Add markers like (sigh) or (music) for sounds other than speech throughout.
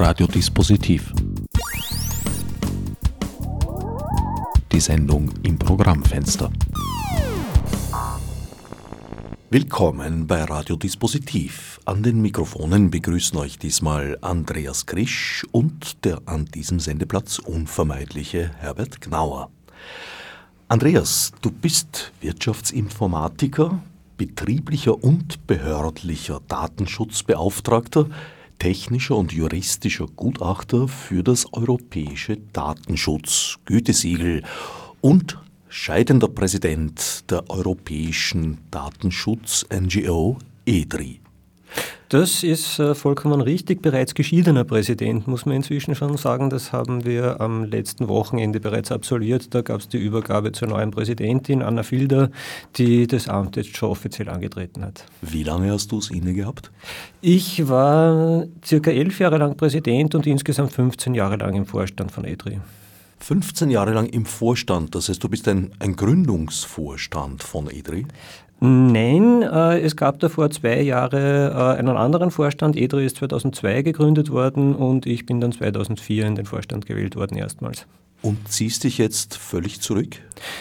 Radiodispositiv. Die Sendung im Programmfenster. Willkommen bei Radiodispositiv. An den Mikrofonen begrüßen euch diesmal Andreas Krisch und der an diesem Sendeplatz unvermeidliche Herbert Gnauer. Andreas, du bist Wirtschaftsinformatiker, betrieblicher und behördlicher Datenschutzbeauftragter, technischer und juristischer Gutachter für das europäische Datenschutz-Gütesiegel und scheidender Präsident der europäischen Datenschutz-NGO EDRI. Das ist äh, vollkommen richtig. Bereits geschiedener Präsident, muss man inzwischen schon sagen. Das haben wir am letzten Wochenende bereits absolviert. Da gab es die Übergabe zur neuen Präsidentin, Anna Filder, die das Amt jetzt schon offiziell angetreten hat. Wie lange hast du es inne gehabt? Ich war circa elf Jahre lang Präsident und insgesamt 15 Jahre lang im Vorstand von EDRI. 15 Jahre lang im Vorstand, das heißt, du bist ein, ein Gründungsvorstand von EDRI? Nein, äh, es gab davor zwei Jahre äh, einen anderen Vorstand. EDRI ist 2002 gegründet worden und ich bin dann 2004 in den Vorstand gewählt worden erstmals. Und ziehst dich jetzt völlig zurück?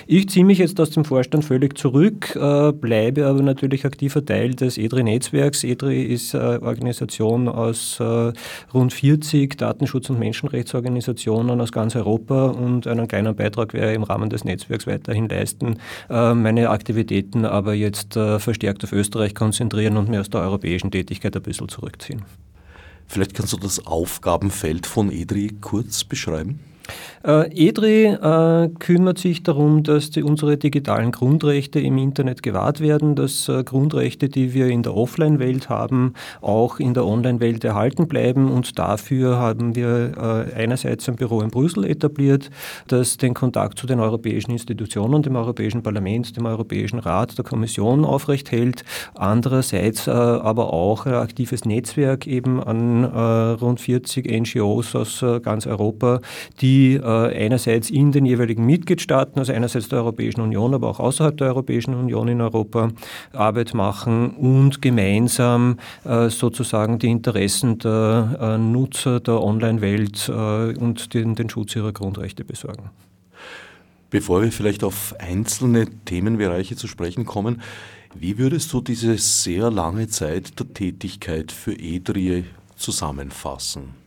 Ich ziehe mich jetzt aus dem Vorstand völlig zurück, äh, bleibe aber natürlich aktiver Teil des EDRI-Netzwerks. EDRI ist eine Organisation aus äh, rund 40 Datenschutz- und Menschenrechtsorganisationen aus ganz Europa und einen kleinen Beitrag werde ich im Rahmen des Netzwerks weiterhin leisten, äh, meine Aktivitäten aber jetzt verstärkt auf Österreich konzentrieren und mir aus der europäischen Tätigkeit ein bisschen zurückziehen. Vielleicht kannst du das Aufgabenfeld von EDRI kurz beschreiben? Äh, EDRI äh, kümmert sich darum, dass die, unsere digitalen Grundrechte im Internet gewahrt werden, dass äh, Grundrechte, die wir in der Offline-Welt haben, auch in der Online-Welt erhalten bleiben. Und dafür haben wir äh, einerseits ein Büro in Brüssel etabliert, das den Kontakt zu den europäischen Institutionen, dem Europäischen Parlament, dem Europäischen Rat, der Kommission aufrecht hält. Andererseits äh, aber auch ein aktives Netzwerk eben an äh, rund 40 NGOs aus ganz Europa, die einerseits in den jeweiligen Mitgliedstaaten, also einerseits der Europäischen Union, aber auch außerhalb der Europäischen Union in Europa Arbeit machen und gemeinsam äh, sozusagen die Interessen der äh, Nutzer der Online-Welt äh, und den, den Schutz ihrer Grundrechte besorgen. Bevor wir vielleicht auf einzelne Themenbereiche zu sprechen kommen, wie würdest du diese sehr lange Zeit der Tätigkeit für EDRI zusammenfassen?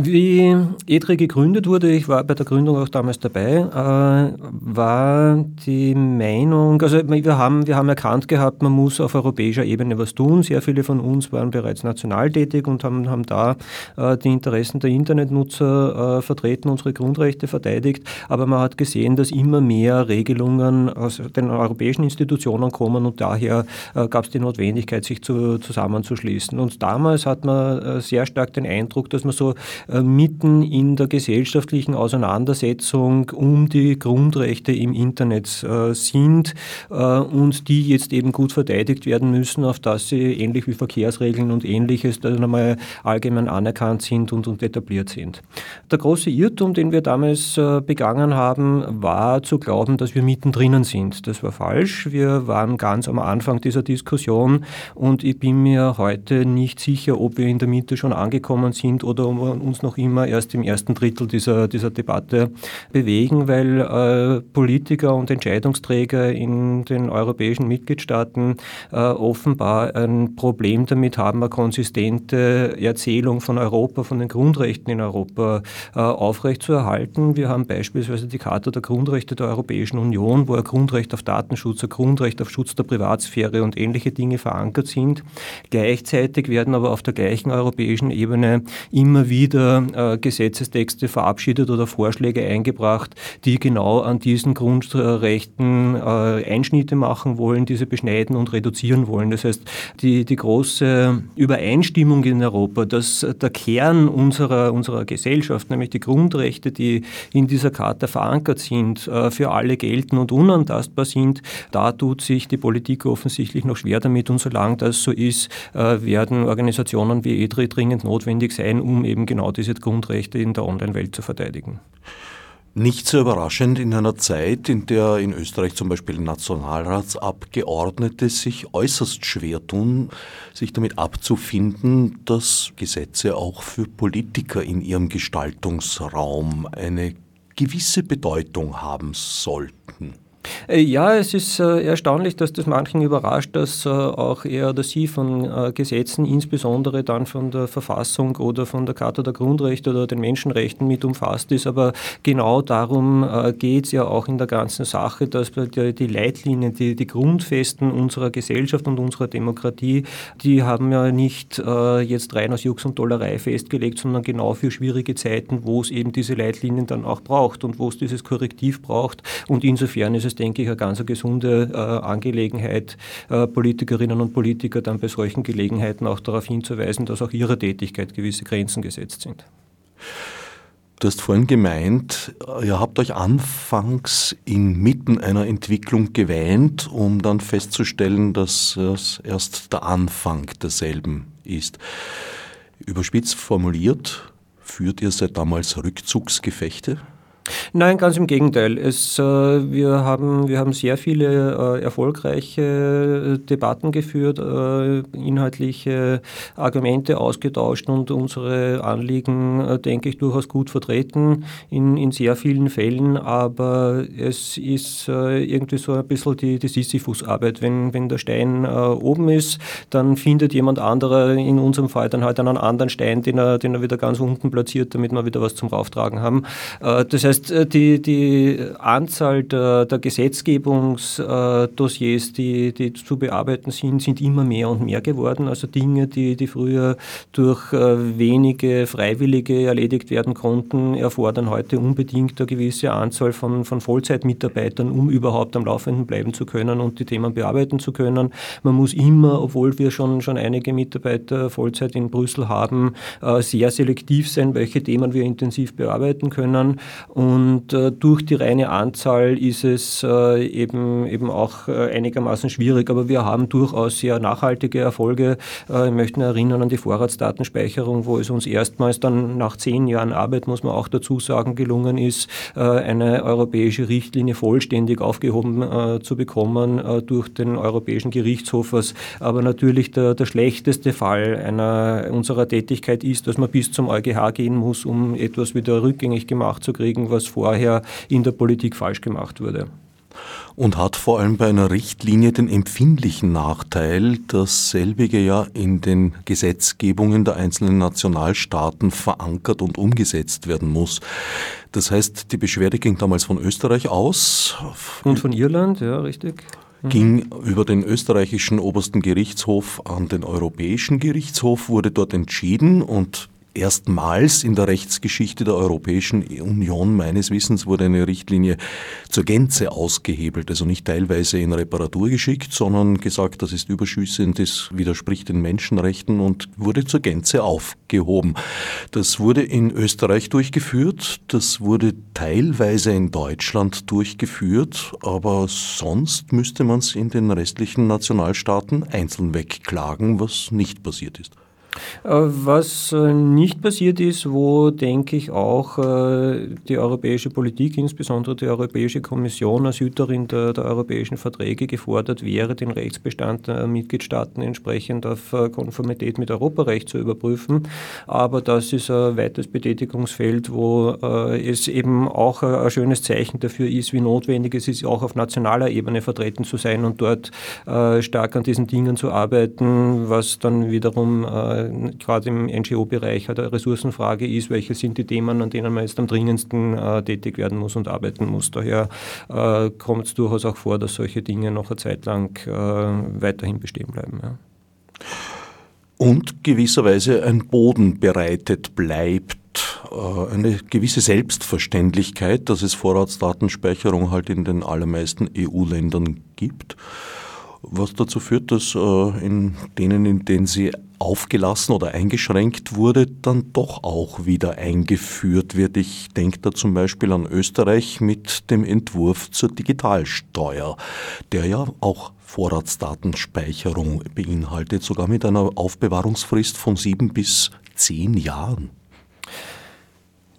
Wie EDRE gegründet wurde, ich war bei der Gründung auch damals dabei, äh, war die Meinung, also wir haben, wir haben erkannt gehabt, man muss auf europäischer Ebene was tun. Sehr viele von uns waren bereits national tätig und haben, haben da äh, die Interessen der Internetnutzer äh, vertreten, unsere Grundrechte verteidigt. Aber man hat gesehen, dass immer mehr Regelungen aus den europäischen Institutionen kommen und daher gab es die Notwendigkeit, sich zu, zusammenzuschließen. Und damals hat man sehr stark den Eindruck, dass man so mitten in der gesellschaftlichen Auseinandersetzung um die Grundrechte im Internet äh, sind äh, und die jetzt eben gut verteidigt werden müssen, auf dass sie ähnlich wie Verkehrsregeln und ähnliches dann einmal allgemein anerkannt sind und, und etabliert sind. Der große Irrtum, den wir damals begangen haben, war zu glauben, dass wir mittendrin sind. Das war falsch. Wir waren ganz am Anfang dieser Diskussion und ich bin mir heute nicht sicher, ob wir in der Mitte schon angekommen sind oder uns uns noch immer erst im ersten Drittel dieser, dieser Debatte bewegen, weil äh, Politiker und Entscheidungsträger in den europäischen Mitgliedstaaten äh, offenbar ein Problem damit haben, eine konsistente Erzählung von Europa, von den Grundrechten in Europa äh, aufrechtzuerhalten. Wir haben beispielsweise die Charta der Grundrechte der Europäischen Union, wo ein Grundrecht auf Datenschutz, ein Grundrecht auf Schutz der Privatsphäre und ähnliche Dinge verankert sind. Gleichzeitig werden aber auf der gleichen europäischen Ebene immer wieder äh, Gesetzestexte verabschiedet oder Vorschläge eingebracht, die genau an diesen Grundrechten äh, Einschnitte machen wollen, diese beschneiden und reduzieren wollen. Das heißt, die, die große Übereinstimmung in Europa, dass der Kern unserer, unserer Gesellschaft, nämlich die Grundrechte, die in dieser Charta verankert sind, äh, für alle gelten und unantastbar sind, da tut sich die Politik offensichtlich noch schwer damit. Und solange das so ist, äh, werden Organisationen wie EDRI dringend notwendig sein, um eben genau diese Grundrechte in der Online-Welt zu verteidigen. Nicht so überraschend in einer Zeit, in der in Österreich zum Beispiel Nationalratsabgeordnete sich äußerst schwer tun, sich damit abzufinden, dass Gesetze auch für Politiker in ihrem Gestaltungsraum eine gewisse Bedeutung haben sollten. Äh, ja, es ist äh, erstaunlich, dass das manchen überrascht, dass äh, auch er oder sie von Gesetzen, insbesondere dann von der Verfassung oder von der Charta der Grundrechte oder den Menschenrechten mit umfasst ist. Aber genau darum geht es ja auch in der ganzen Sache, dass die Leitlinien, die, die Grundfesten unserer Gesellschaft und unserer Demokratie, die haben ja nicht jetzt rein aus Jux und Tollerei festgelegt, sondern genau für schwierige Zeiten, wo es eben diese Leitlinien dann auch braucht und wo es dieses Korrektiv braucht. Und insofern ist es denke ich, eine ganz gesunde äh, Angelegenheit, äh, Politikerinnen und Politiker dann bei solchen Gelegenheiten auch darauf hinzuweisen, dass auch ihrer Tätigkeit gewisse Grenzen gesetzt sind. Du hast vorhin gemeint, ihr habt euch anfangs inmitten einer Entwicklung gewähnt, um dann festzustellen, dass es erst der Anfang derselben ist. Überspitzt formuliert, führt ihr seit damals Rückzugsgefechte? Nein, ganz im Gegenteil. Es, äh, wir, haben, wir haben sehr viele äh, erfolgreiche äh, Debatten geführt, äh, inhaltliche Argumente ausgetauscht und unsere Anliegen, äh, denke ich, durchaus gut vertreten in, in sehr vielen Fällen. Aber es ist äh, irgendwie so ein bisschen die, die Sisyphus-Arbeit. Wenn, wenn der Stein oben ist, dann findet jemand anderer, in unserem Fall dann halt einen anderen Stein, den er, den er wieder ganz unten platziert, damit wir wieder was zum Rauftragen haben. das heißt, heißt, äh, die, die Anzahl der, der Gesetzgebungsdossiers, die, die zu bearbeiten sind, sind immer mehr und mehr geworden. Also Dinge, die, die früher durch äh, wenige Freiwillige erledigt werden konnten, erfordern heute unbedingt eine gewisse Anzahl von, von Vollzeitmitarbeitern, um überhaupt am Laufenden bleiben zu können und die Themen bearbeiten zu können. Man muss immer, obwohl wir schon, schon einige Mitarbeiter Vollzeit in Brüssel haben, äh, sehr selektiv sein, welche Themen wir intensiv bearbeiten können. Und und äh, durch die reine Anzahl ist es äh, eben, eben auch äh, einigermaßen schwierig. Aber wir haben durchaus sehr nachhaltige Erfolge. Äh, ich möchte erinnern an die Vorratsdatenspeicherung, wo es uns erstmals dann nach zehn Jahren Arbeit, muss man auch dazu sagen, gelungen ist, äh, eine europäische Richtlinie vollständig aufgehoben äh, zu bekommen durch den Europäischen Gerichtshof. Was aber natürlich der, der schlechteste Fall einer unserer Tätigkeit ist, dass man bis zum EuGH gehen muss, um etwas wieder rückgängig gemacht zu kriegen, was vorher in der Politik falsch gemacht wurde und hat vor allem bei einer Richtlinie den empfindlichen Nachteil, dass selbige ja in den Gesetzgebungen der einzelnen Nationalstaaten verankert und umgesetzt werden muss. Das heißt, die Beschwerde ging damals von Österreich aus. Und von Irland, ja, richtig mhm. ging über den österreichischen obersten Gerichtshof an den Europäischen Gerichtshof, wurde dort entschieden und erstmals in der Rechtsgeschichte der Europäischen Union meines Wissens wurde eine Richtlinie zur Gänze ausgehebelt, also nicht teilweise in Reparatur geschickt, sondern gesagt, das ist überschüssend, das widerspricht den Menschenrechten und wurde zur Gänze aufgehoben. Das wurde in Österreich durchgeführt, das wurde teilweise in Deutschland durchgeführt, aber sonst müsste man es in den restlichen Nationalstaaten einzeln wegklagen, was nicht passiert ist. Äh, was äh, nicht passiert ist, wo, denke ich, auch äh, die europäische Politik, insbesondere die Europäische Kommission als Hüterin der, der europäischen Verträge gefordert wäre, den Rechtsbestand der Mitgliedstaaten entsprechend auf Konformität mit Europarecht zu überprüfen. Aber das ist ein weites Betätigungsfeld, wo es eben auch ein schönes Zeichen dafür ist, wie notwendig es ist, auch auf nationaler Ebene vertreten zu sein und dort stark an diesen Dingen zu arbeiten, was dann wiederum gerade im NGO-Bereich eine Ressourcenfrage ist, welche sind die Themen, an denen man jetzt am dringendsten äh, tätig werden muss und arbeiten muss. Daher äh, kommt es durchaus auch vor, dass solche Dinge noch eine Zeit lang äh, weiterhin bestehen bleiben. Ja. Und gewisserweise ein Boden bereitet bleibt äh, eine gewisse Selbstverständlichkeit, dass es Vorratsdatenspeicherung halt in den allermeisten EU-Ländern gibt was dazu führt, dass äh, in denen, in denen sie aufgelassen oder eingeschränkt wurde, dann doch auch wieder eingeführt wird. Ich denke da zum Beispiel an Österreich mit dem Entwurf zur Digitalsteuer, der ja auch Vorratsdatenspeicherung beinhaltet, sogar mit einer Aufbewahrungsfrist von sieben bis zehn Jahren.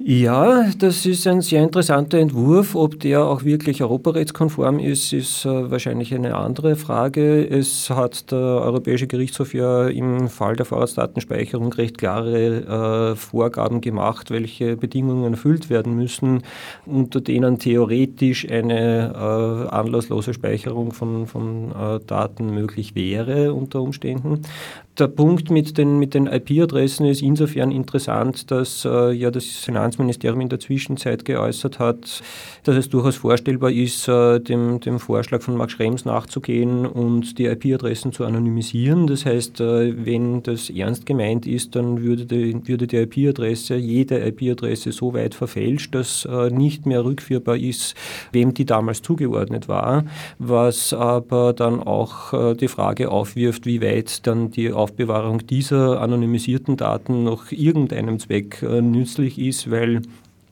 Ja, das ist ein sehr interessanter Entwurf. Ob der auch wirklich europarechtskonform ist, ist äh, wahrscheinlich eine andere Frage. Es hat der Europäische Gerichtshof ja im Fall der Vorratsdatenspeicherung recht klare äh, Vorgaben gemacht, welche Bedingungen erfüllt werden müssen, unter denen theoretisch eine äh, anlasslose Speicherung von, von äh, Daten möglich wäre unter Umständen. Der Punkt mit den, mit den IP-Adressen ist insofern interessant, dass äh, ja das Finanzministerium in der Zwischenzeit geäußert hat, dass es durchaus vorstellbar ist, äh, dem, dem Vorschlag von Max Schrems nachzugehen und die IP-Adressen zu anonymisieren. Das heißt, äh, wenn das ernst gemeint ist, dann würde die, würde die IP-Adresse, jede IP-Adresse so weit verfälscht, dass äh, nicht mehr rückführbar ist, wem die damals zugeordnet war, was aber dann auch die Frage aufwirft, wie weit dann die Auf Aufbewahrung dieser anonymisierten Daten noch irgendeinem Zweck nützlich ist, weil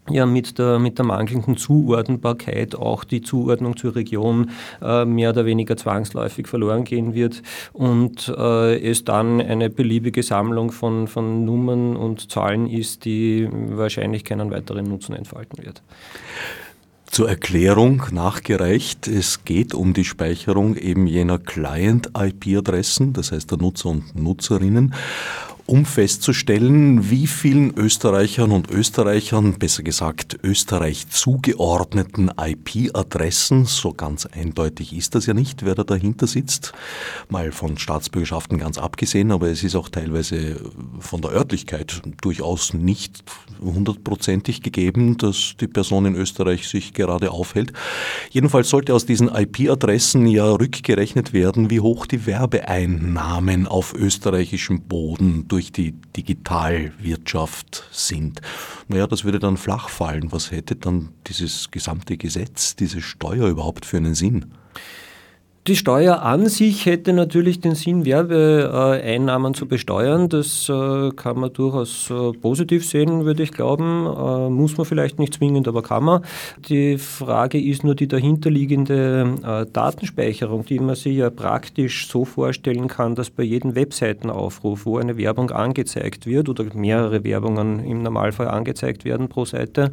ja mit der, mit der mangelnden Zuordnbarkeit auch die Zuordnung zur Region äh, mehr oder weniger zwangsläufig verloren gehen wird und äh, es dann eine beliebige Sammlung von, von Nummern und Zahlen ist, die wahrscheinlich keinen weiteren Nutzen entfalten wird. Zur Erklärung nachgereicht, es geht um die Speicherung eben jener Client-IP-Adressen, das heißt der Nutzer und Nutzerinnen um festzustellen, wie vielen Österreichern und Österreichern, besser gesagt Österreich zugeordneten IP-Adressen, so ganz eindeutig ist das ja nicht, wer da dahinter sitzt, mal von Staatsbürgerschaften ganz abgesehen, aber es ist auch teilweise von der Örtlichkeit durchaus nicht hundertprozentig gegeben, dass die Person in Österreich sich gerade aufhält. Jedenfalls sollte aus diesen IP-Adressen ja rückgerechnet werden, wie hoch die Werbeeinnahmen auf österreichischem Boden durch die Digitalwirtschaft sind. Naja, das würde dann flach fallen. Was hätte dann dieses gesamte Gesetz, diese Steuer überhaupt für einen Sinn? Die Steuer an sich hätte natürlich den Sinn, Werbeeinnahmen zu besteuern. Das äh, kann man durchaus äh, positiv sehen, würde ich glauben. Äh, muss man vielleicht nicht zwingend, aber kann man. Die Frage ist nur die dahinterliegende Datenspeicherung, die man sich ja praktisch so vorstellen kann, dass bei jedem Webseitenaufruf, wo eine Werbung angezeigt wird oder mehrere Werbungen im Normalfall angezeigt werden pro Seite,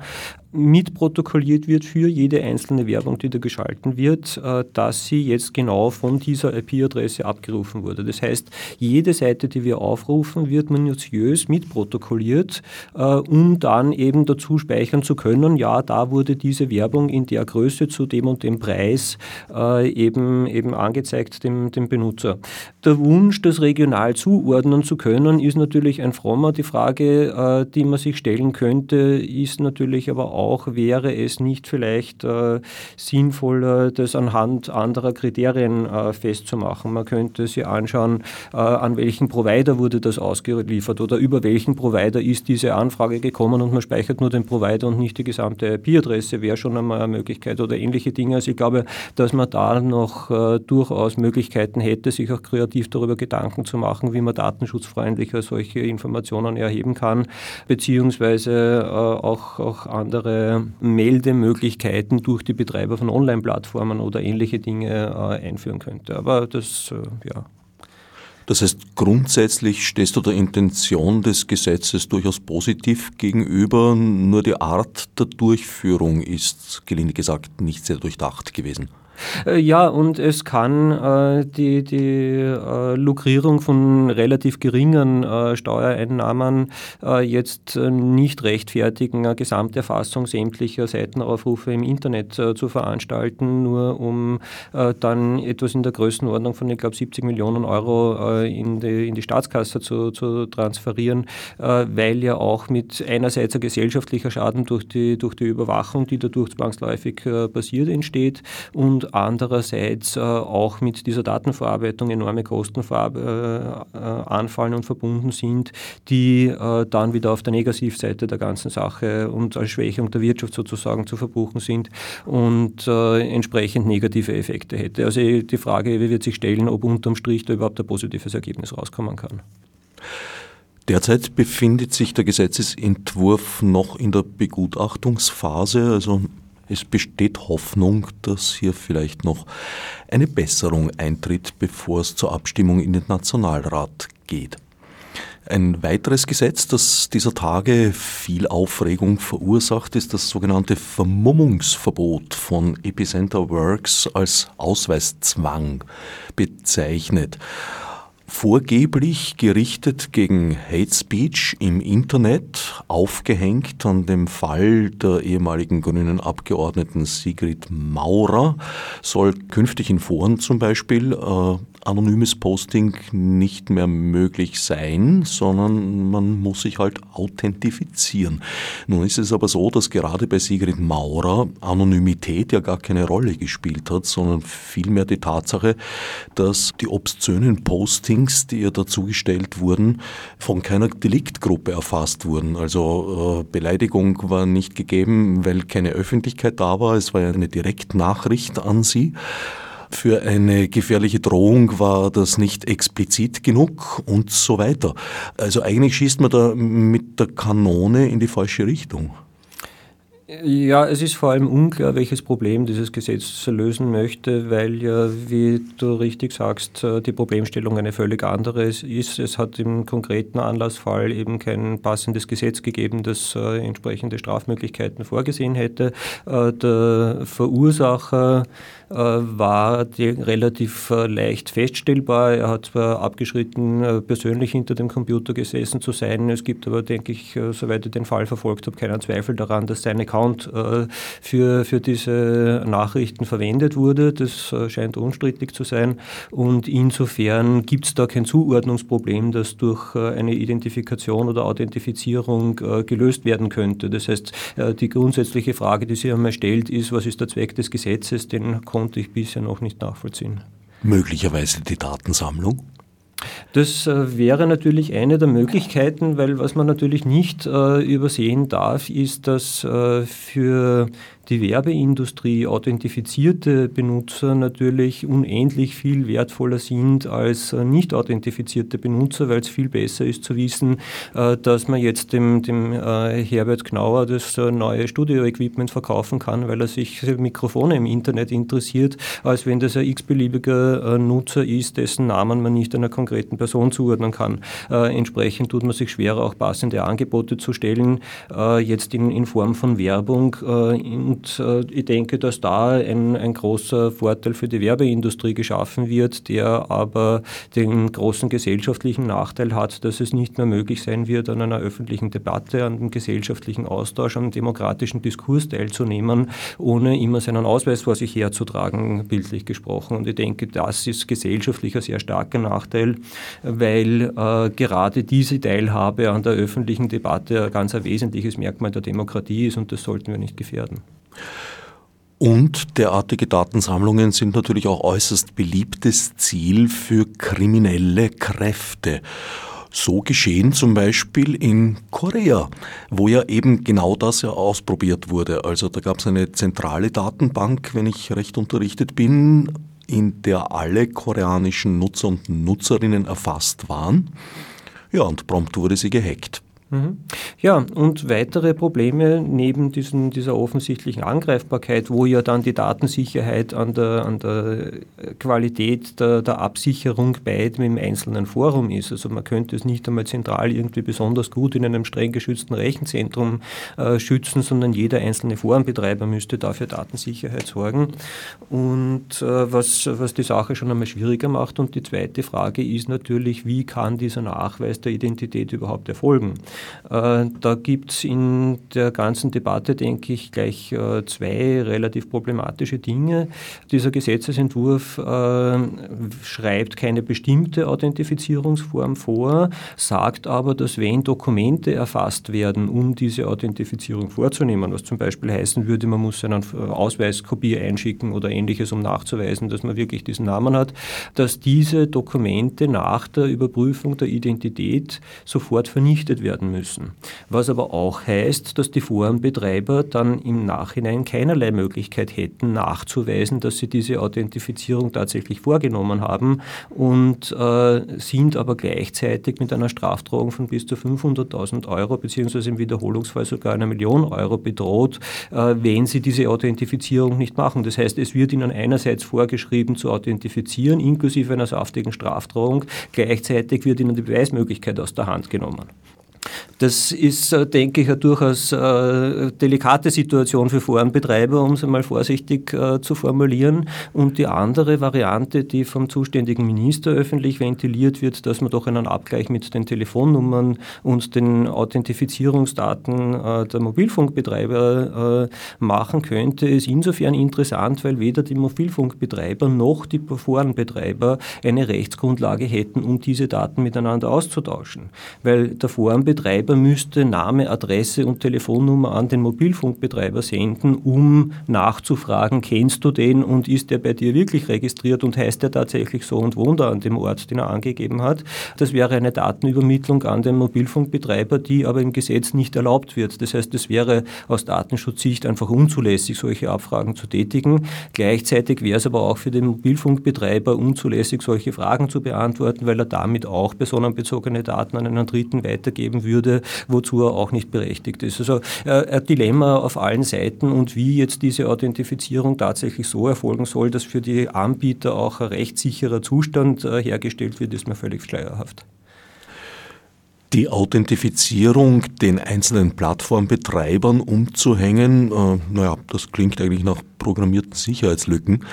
mitprotokolliert wird für jede einzelne Werbung, die da geschalten wird, dass sie jetzt genau von dieser IP-Adresse abgerufen wurde. Das heißt, jede Seite, die wir aufrufen, wird minutiös mitprotokolliert, äh, um dann eben dazu speichern zu können, ja, da wurde diese Werbung in der Größe zu dem und dem Preis äh, eben, eben angezeigt dem, dem Benutzer. Der Wunsch, das regional zuordnen zu können, ist natürlich ein frommer. Die Frage, äh, die man sich stellen könnte, ist natürlich aber auch, wäre es nicht vielleicht äh, sinnvoller, das anhand anderer Kriterien Kriterien äh, festzumachen. Man könnte sich anschauen, äh, an welchen Provider wurde das ausgeliefert oder über welchen Provider ist diese Anfrage gekommen und man speichert nur den Provider und nicht die gesamte IP-Adresse, wäre schon einmal eine Möglichkeit oder ähnliche Dinge. Also ich glaube, dass man da noch äh, durchaus Möglichkeiten hätte, sich auch kreativ darüber Gedanken zu machen, wie man datenschutzfreundlicher solche Informationen erheben kann, beziehungsweise äh, auch, auch andere Meldemöglichkeiten durch die Betreiber von Online-Plattformen oder ähnliche Dinge äh, einführen könnte. Aber das, äh, ja. Das heißt, grundsätzlich stehst du der Intention des Gesetzes durchaus positiv gegenüber, nur die Art der Durchführung ist, gelinde gesagt, nicht sehr durchdacht gewesen. Äh, ja, und es kann äh, die, die äh, Lukrierung von relativ geringen äh, Steuereinnahmen äh, jetzt äh, nicht rechtfertigen, eine Gesamterfassung sämtlicher Seitenaufrufe im Internet zu veranstalten, nur um dann etwas in der Größenordnung von, ich glaube, 70 Millionen Euro in, die, in die Staatskasse zu, zu transferieren, weil ja auch mit einerseits ein gesellschaftlicher Schaden durch die, durch die Überwachung, die dadurch zwangsläufig passiert, entsteht und andererseits äh, auch mit dieser Datenverarbeitung enorme Kosten äh, anfallen und verbunden sind, die äh, dann wieder auf der Negativseite der ganzen Sache und als Schwächung der Wirtschaft sozusagen zu verbuchen sind und entsprechend negative Effekte hätte. Also die Frage wie wird sich stellen, ob unterm Strich da überhaupt ein positives Ergebnis rauskommen kann. Derzeit befindet sich der Gesetzesentwurf noch in der Begutachtungsphase, also es besteht Hoffnung, dass hier vielleicht noch eine Besserung eintritt, bevor es zur Abstimmung in den Nationalrat geht. Ein weiteres Gesetz, das dieser Tage viel Aufregung verursacht, ist das sogenannte Vermummungsverbot von Epicenter Works als Ausweiszwang bezeichnet vorgeblich gerichtet gegen Hate Speech im Internet, aufgehängt an dem Fall der ehemaligen grünen Abgeordneten Sigrid Maurer, soll künftig in Foren zum Beispiel äh, anonymes Posting nicht mehr möglich sein, sondern man muss sich halt authentifizieren. Nun ist es aber so, dass gerade bei Sigrid Maurer Anonymität ja gar keine Rolle gespielt hat, sondern vielmehr die Tatsache, dass die obszönen Postings, die ihr dazugestellt wurden, von keiner Deliktgruppe erfasst wurden. Also äh, Beleidigung war nicht gegeben, weil keine Öffentlichkeit da war. Es war ja eine Direktnachricht an sie. Für eine gefährliche Drohung war das nicht explizit genug und so weiter. Also eigentlich schießt man da mit der Kanone in die falsche Richtung. Ja, es ist vor allem unklar, welches Problem dieses Gesetz lösen möchte, weil ja, wie du richtig sagst, äh, die Problemstellung eine völlig andere ist. Es hat im konkreten Anlassfall eben kein passendes Gesetz gegeben, das äh, entsprechende Strafmöglichkeiten vorgesehen hätte. Äh, der Verursacher war relativ leicht feststellbar. Er hat zwar abgeschritten, persönlich hinter dem Computer gesessen zu sein. Es gibt aber, denke ich, soweit ich den Fall verfolgt habe, keinen Zweifel daran, dass seine Account äh, für, für diese Nachrichten verwendet wurde. Das äh, scheint unstrittig zu sein. Und insofern gibt es da kein Zuordnungsproblem, das durch äh, eine Identifikation oder Authentifizierung gelöst werden könnte. Das heißt, die grundsätzliche Frage, die sich einmal stellt, ist, was ist der Zweck des Gesetzes? Den konnte ich bisher noch nicht nachvollziehen. Möglicherweise die Datensammlung? Das äh, wäre natürlich eine der Möglichkeiten, weil was man natürlich nicht äh, übersehen darf, ist, dass äh, für die Werbeindustrie authentifizierte Benutzer natürlich unendlich viel wertvoller sind als äh, nicht authentifizierte Benutzer, weil es viel besser ist zu wissen, äh, dass man jetzt dem, dem äh, Herbert Knauer das neue Studio-Equipment verkaufen kann, weil er sich Mikrofone im Internet interessiert, als wenn das ein x-beliebiger Nutzer ist, dessen Namen man nicht einer konkreten Person zuordnen kann. Entsprechend tut man sich schwerer, auch passende Angebote zu stellen, jetzt in, in Form von Werbung. Und äh, ich denke, dass da ein, ein großer Vorteil für die Werbeindustrie geschaffen wird, der aber den großen gesellschaftlichen Nachteil hat, dass es nicht mehr möglich sein wird, an einer öffentlichen Debatte, an einem gesellschaftlichen Austausch, an einem demokratischen Diskurs teilzunehmen, ohne immer seinen Ausweis vor sich herzutragen, bildlich gesprochen. Und ich denke, das ist gesellschaftlich ein sehr starker Nachteil, weil äh, gerade diese Teilhabe an der öffentlichen Debatte ein ganz ein wesentliches Merkmal der Demokratie ist und das sollten wir nicht gefährden. Und derartige Datensammlungen sind natürlich auch äußerst beliebtes Ziel für kriminelle Kräfte. So geschehen zum Beispiel in Korea, wo ja eben genau das ja ausprobiert wurde. Also da gab es eine zentrale Datenbank, wenn ich recht unterrichtet bin, in der alle koreanischen Nutzer und Nutzerinnen erfasst waren. Ja, und prompt wurde sie gehackt. Mhm. Ja, und weitere Probleme neben diesen, dieser offensichtlichen Angreifbarkeit, wo ja dann die Datensicherheit an der, an der Qualität der, der Absicherung bei dem einzelnen Forum ist. Also man könnte es nicht einmal zentral irgendwie besonders gut in einem streng geschützten Rechenzentrum äh, schützen, sondern jeder einzelne Forenbetreiber müsste dafür Datensicherheit sorgen. Und äh, was, was die Sache schon einmal schwieriger macht. Und die zweite Frage ist natürlich, wie kann dieser Nachweis der Identität überhaupt erfolgen? Äh, da gibt es in der ganzen Debatte, denke ich, gleich äh, zwei relativ problematische Dinge. Dieser Gesetzesentwurf äh, schreibt keine bestimmte Authentifizierungsform vor, sagt aber, dass wenn Dokumente erfasst werden, um diese Authentifizierung vorzunehmen, was zum Beispiel heißen würde, man muss einen Ausweiskopie einschicken oder ähnliches, um nachzuweisen, dass man wirklich diesen Namen hat, dass diese Dokumente nach der Überprüfung der Identität sofort vernichtet werden müssen. Was aber auch heißt, dass die Forenbetreiber dann im Nachhinein keinerlei Möglichkeit hätten, nachzuweisen, dass sie diese Authentifizierung tatsächlich vorgenommen haben und äh, sind aber gleichzeitig mit einer Strafdrohung von bis zu 500.000 Euro beziehungsweise im Wiederholungsfall sogar einer Million Euro bedroht, äh, wenn sie diese Authentifizierung nicht machen. Das heißt, es wird ihnen einerseits vorgeschrieben zu authentifizieren, inklusive einer saftigen Strafdrohung, gleichzeitig wird ihnen die Beweismöglichkeit aus der Hand genommen. Das ist, äh, denke ich, eine durchaus äh, delikate Situation für Forenbetreiber, um es einmal vorsichtig äh, zu formulieren. Und die andere Variante, die vom zuständigen Minister öffentlich ventiliert wird, dass man doch einen Abgleich mit den Telefonnummern und den Authentifizierungsdaten der Mobilfunkbetreiber machen könnte, ist insofern interessant, weil weder die Mobilfunkbetreiber noch die Forenbetreiber eine Rechtsgrundlage hätten, um diese Daten miteinander auszutauschen. Weil der Forenbetreiber Betreiber müsste Name, Adresse und Telefonnummer an den Mobilfunkbetreiber senden, um nachzufragen, kennst du den und ist der bei dir wirklich registriert und heißt er tatsächlich so und wohnt er an dem Ort, den er angegeben hat. Das wäre eine Datenübermittlung an den Mobilfunkbetreiber, die aber im Gesetz nicht erlaubt wird. Das heißt, es wäre aus Datenschutzsicht einfach unzulässig, solche Abfragen zu tätigen. Gleichzeitig wäre es aber auch für den Mobilfunkbetreiber unzulässig, solche Fragen zu beantworten, weil er damit auch personenbezogene Daten an einen Dritten weitergeben würde, wozu er auch nicht berechtigt ist. Also äh, ein Dilemma auf allen Seiten und wie jetzt diese Authentifizierung tatsächlich so erfolgen soll, dass für die Anbieter auch ein rechtssicherer Zustand äh, hergestellt wird, ist mir völlig schleierhaft die Authentifizierung den einzelnen Plattformbetreibern umzuhängen, äh, naja, das klingt eigentlich nach programmierten Sicherheitslücken,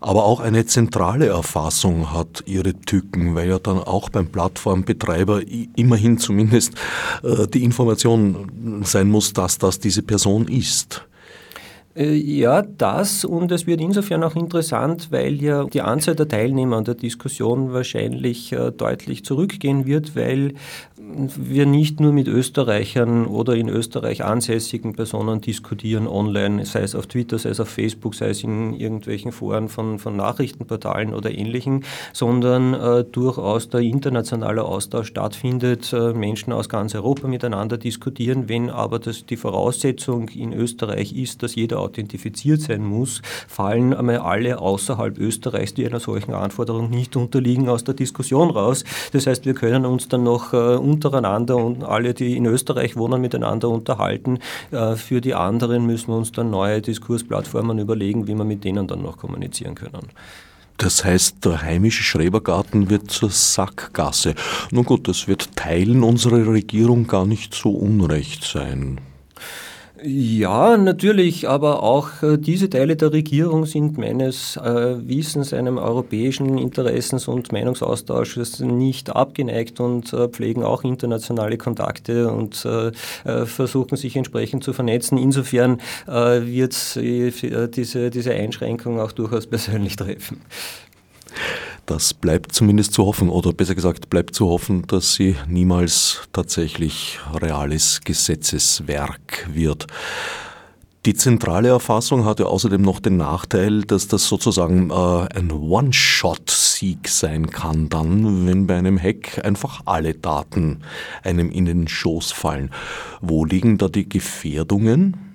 aber auch eine zentrale Erfassung hat ihre Tücken, weil ja dann auch beim Plattformbetreiber immerhin zumindest äh, die Information sein muss, dass das diese Person ist. Äh, ja, das und es wird insofern auch interessant, weil ja die Anzahl der Teilnehmer an der Diskussion wahrscheinlich äh, deutlich zurückgehen wird, weil wir nicht nur mit Österreichern oder in Österreich ansässigen Personen diskutieren online, sei es auf Twitter, sei es auf Facebook, sei es in irgendwelchen Foren von, von Nachrichtenportalen oder ähnlichen, sondern äh, durchaus der internationale Austausch stattfindet, äh, Menschen aus ganz Europa miteinander diskutieren. Wenn aber das, die Voraussetzung in Österreich ist, dass jeder authentifiziert sein muss, fallen einmal alle außerhalb Österreichs, die einer solchen Anforderung nicht unterliegen, aus der Diskussion raus. Das heißt, wir können uns dann noch äh, untereinander und alle, die in Österreich wohnen, miteinander unterhalten. Äh, für die anderen müssen wir uns dann neue Diskursplattformen überlegen, wie wir mit denen dann noch kommunizieren können. Das heißt, der heimische Schrebergarten wird zur Sackgasse. Nun gut, das wird Teilen unserer Regierung gar nicht so unrecht sein. Ja, natürlich, aber auch äh, diese Teile der Regierung sind meines äh, Wissens einem europäischen Interessens- und Meinungsaustausches nicht abgeneigt und äh, pflegen auch internationale Kontakte und versuchen sich entsprechend zu vernetzen. Insofern wird diese, diese Einschränkung auch durchaus persönlich treffen. Das bleibt zumindest zu hoffen, oder besser gesagt, bleibt zu hoffen, dass sie niemals tatsächlich reales Gesetzeswerk wird. Die zentrale Erfassung hatte außerdem noch den Nachteil, dass das sozusagen äh, ein One-Shot-Sieg sein kann, dann, wenn bei einem Hack einfach alle Daten einem in den Schoß fallen. Wo liegen da die Gefährdungen?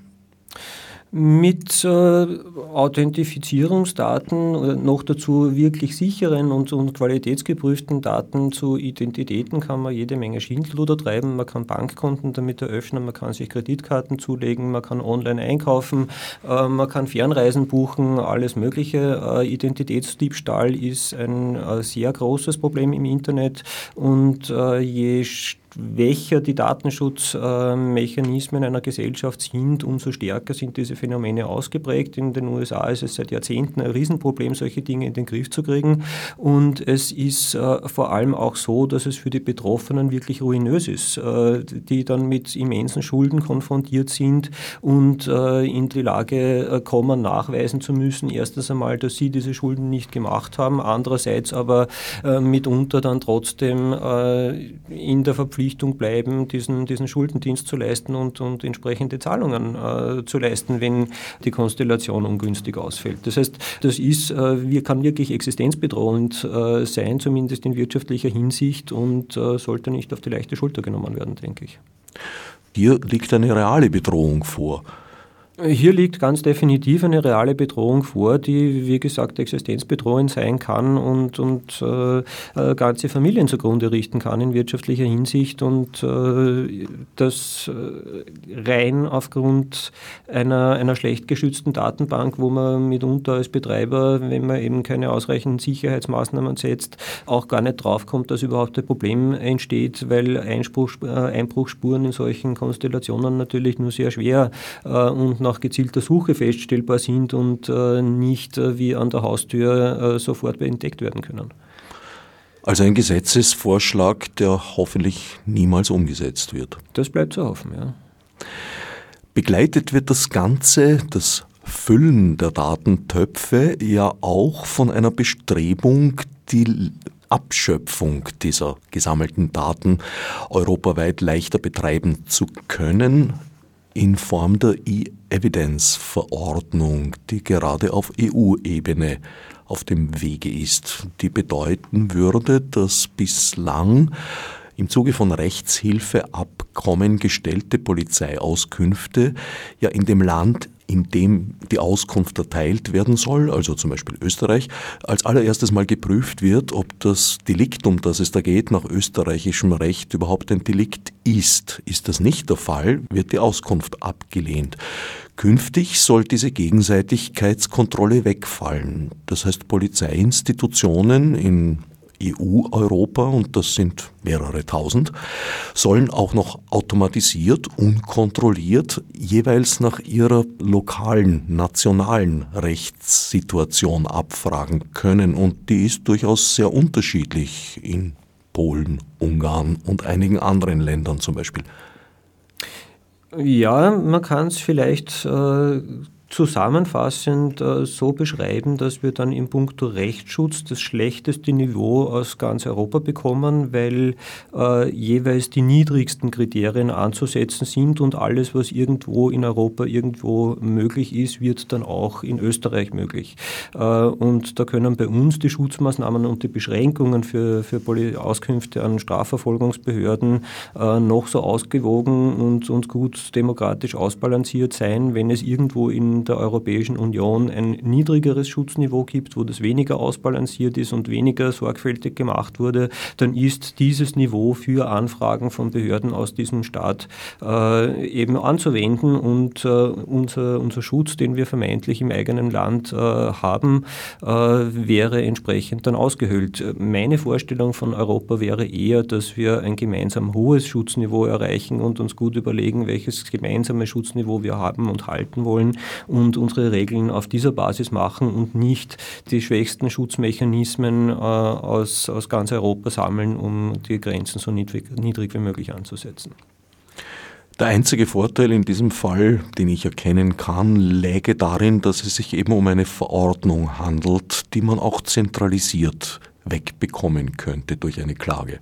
Mit äh, Authentifizierungsdaten, noch dazu wirklich sicheren und, und, qualitätsgeprüften Daten zu Identitäten kann man jede Menge Schindluder treiben. Man kann Bankkonten damit eröffnen, man kann sich Kreditkarten zulegen, man kann online einkaufen, äh, man kann Fernreisen buchen, alles Mögliche. Äh, Identitätsdiebstahl ist ein äh, sehr großes Problem im Internet und äh, je schwächer die Datenschutzmechanismen einer Gesellschaft sind, umso stärker sind diese Phänomene ausgeprägt. In den USA ist es seit Jahrzehnten ein Riesenproblem, solche Dinge in den Griff zu kriegen. Und es ist äh, vor allem auch so, dass es für die Betroffenen wirklich ruinös ist, äh, die dann mit immensen Schulden konfrontiert sind und äh, in die Lage kommen, nachweisen zu müssen, erstens einmal, dass sie diese Schulden nicht gemacht haben, andererseits aber mitunter dann trotzdem in der Verpflichtung Verpflichtung bleiben, diesen, diesen Schuldendienst zu leisten und, und entsprechende Zahlungen äh, zu leisten, wenn die Konstellation ungünstig ausfällt. Das heißt, das ist, äh, kann wirklich existenzbedrohend äh, sein, zumindest in wirtschaftlicher Hinsicht und äh, sollte nicht auf die leichte Schulter genommen werden, denke ich. Hier liegt eine reale Bedrohung vor. Hier liegt ganz definitiv eine reale Bedrohung vor, die, wie gesagt, existenzbedrohend sein kann und, und äh, äh, ganze Familien zugrunde richten kann in wirtschaftlicher Hinsicht und äh, das äh, rein aufgrund einer, einer schlecht geschützten Datenbank, wo man mitunter als Betreiber, wenn man eben keine ausreichenden Sicherheitsmaßnahmen setzt, auch gar nicht draufkommt, dass überhaupt ein Problem entsteht, weil Einspruch, äh, Einbruchspuren in solchen Konstellationen natürlich nur sehr schwer äh, und nach gezielter Suche feststellbar sind und äh, nicht äh, wie an der Haustür äh, sofort entdeckt werden können. Also ein Gesetzesvorschlag, der hoffentlich niemals umgesetzt wird. Das bleibt zu hoffen, ja. Begleitet wird das Ganze, das Füllen der Datentöpfe, ja auch von einer Bestrebung, die Abschöpfung dieser gesammelten Daten europaweit leichter betreiben zu können in Form der E-Evidence-Verordnung, die gerade auf EU-Ebene auf dem Wege ist, die bedeuten würde, dass bislang im Zuge von Rechtshilfeabkommen gestellte Polizeiauskünfte ja in dem Land in dem die Auskunft erteilt werden soll, also zum Beispiel Österreich, als allererstes mal geprüft wird, ob das Delikt, um das es da geht, nach österreichischem Recht überhaupt ein Delikt ist. Ist das nicht der Fall, wird die Auskunft abgelehnt. Künftig soll diese Gegenseitigkeitskontrolle wegfallen. Das heißt, Polizeiinstitutionen in EU-Europa, und das sind mehrere tausend, sollen auch noch automatisiert und kontrolliert jeweils nach ihrer lokalen, nationalen Rechtssituation abfragen können. Und die ist durchaus sehr unterschiedlich in Polen, Ungarn und einigen anderen Ländern zum Beispiel. Ja, man kann es vielleicht äh, zusammenfassend äh, so beschreiben, dass wir dann im Punkto Rechtsschutz das schlechteste Niveau aus ganz Europa bekommen, weil äh, jeweils die niedrigsten Kriterien anzusetzen sind und alles, was irgendwo in Europa irgendwo möglich ist, wird dann auch in Österreich möglich. Äh, und da können bei uns die Schutzmaßnahmen und die Beschränkungen für, für Auskünfte an Strafverfolgungsbehörden äh, noch so ausgewogen und, und gut demokratisch ausbalanciert sein, wenn es irgendwo in der Europäischen Union ein niedrigeres Schutzniveau gibt, wo das weniger ausbalanciert ist und weniger sorgfältig gemacht wurde, dann ist dieses Niveau für Anfragen von Behörden aus diesem Staat äh, eben anzuwenden und äh, unser, unser Schutz, den wir vermeintlich im eigenen Land äh, haben, äh, wäre entsprechend dann ausgehöhlt. Meine Vorstellung von Europa wäre eher, dass wir ein gemeinsam hohes Schutzniveau erreichen und uns gut überlegen, welches gemeinsame Schutzniveau wir haben und halten wollen und unsere Regeln auf dieser Basis machen und nicht die schwächsten Schutzmechanismen äh, aus, aus ganz Europa sammeln, um die Grenzen so niedrig, niedrig wie möglich anzusetzen. Der einzige Vorteil in diesem Fall, den ich erkennen kann, läge darin, dass es sich eben um eine Verordnung handelt, die man auch zentralisiert wegbekommen könnte durch eine Klage.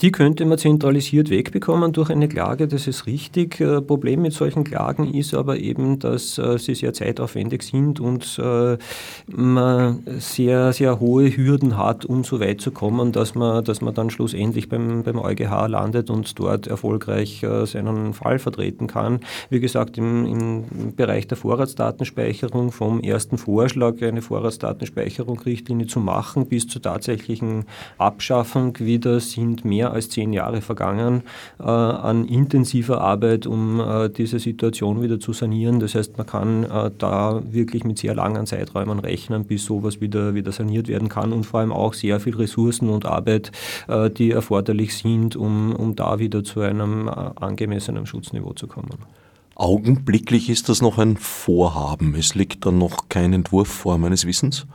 Die könnte man zentralisiert wegbekommen durch eine Klage, das ist richtig. Äh, Problem mit solchen Klagen ist aber eben, dass äh, sie sehr zeitaufwendig sind und äh, man sehr, sehr hohe Hürden hat, um so weit zu kommen, dass man, dass man dann schlussendlich beim, beim EuGH landet und dort erfolgreich seinen Fall vertreten kann. Wie gesagt, im, im Bereich der Vorratsdatenspeicherung vom ersten Vorschlag, eine Vorratsdatenspeicherung-Richtlinie zu machen, bis zur tatsächlichen Abschaffung wieder sind mehr als zehn Jahre vergangen äh, an intensiver Arbeit, um äh, diese Situation wieder zu sanieren. Das heißt, man kann äh, da wirklich mit sehr langen Zeiträumen rechnen, bis sowas wieder, wieder saniert werden kann und vor allem auch sehr viel Ressourcen und Arbeit, äh, die erforderlich sind, um, um da wieder zu einem äh, angemessenen Schutzniveau zu kommen. Augenblicklich ist das noch ein Vorhaben. Es liegt dann noch kein Entwurf vor meines Wissens.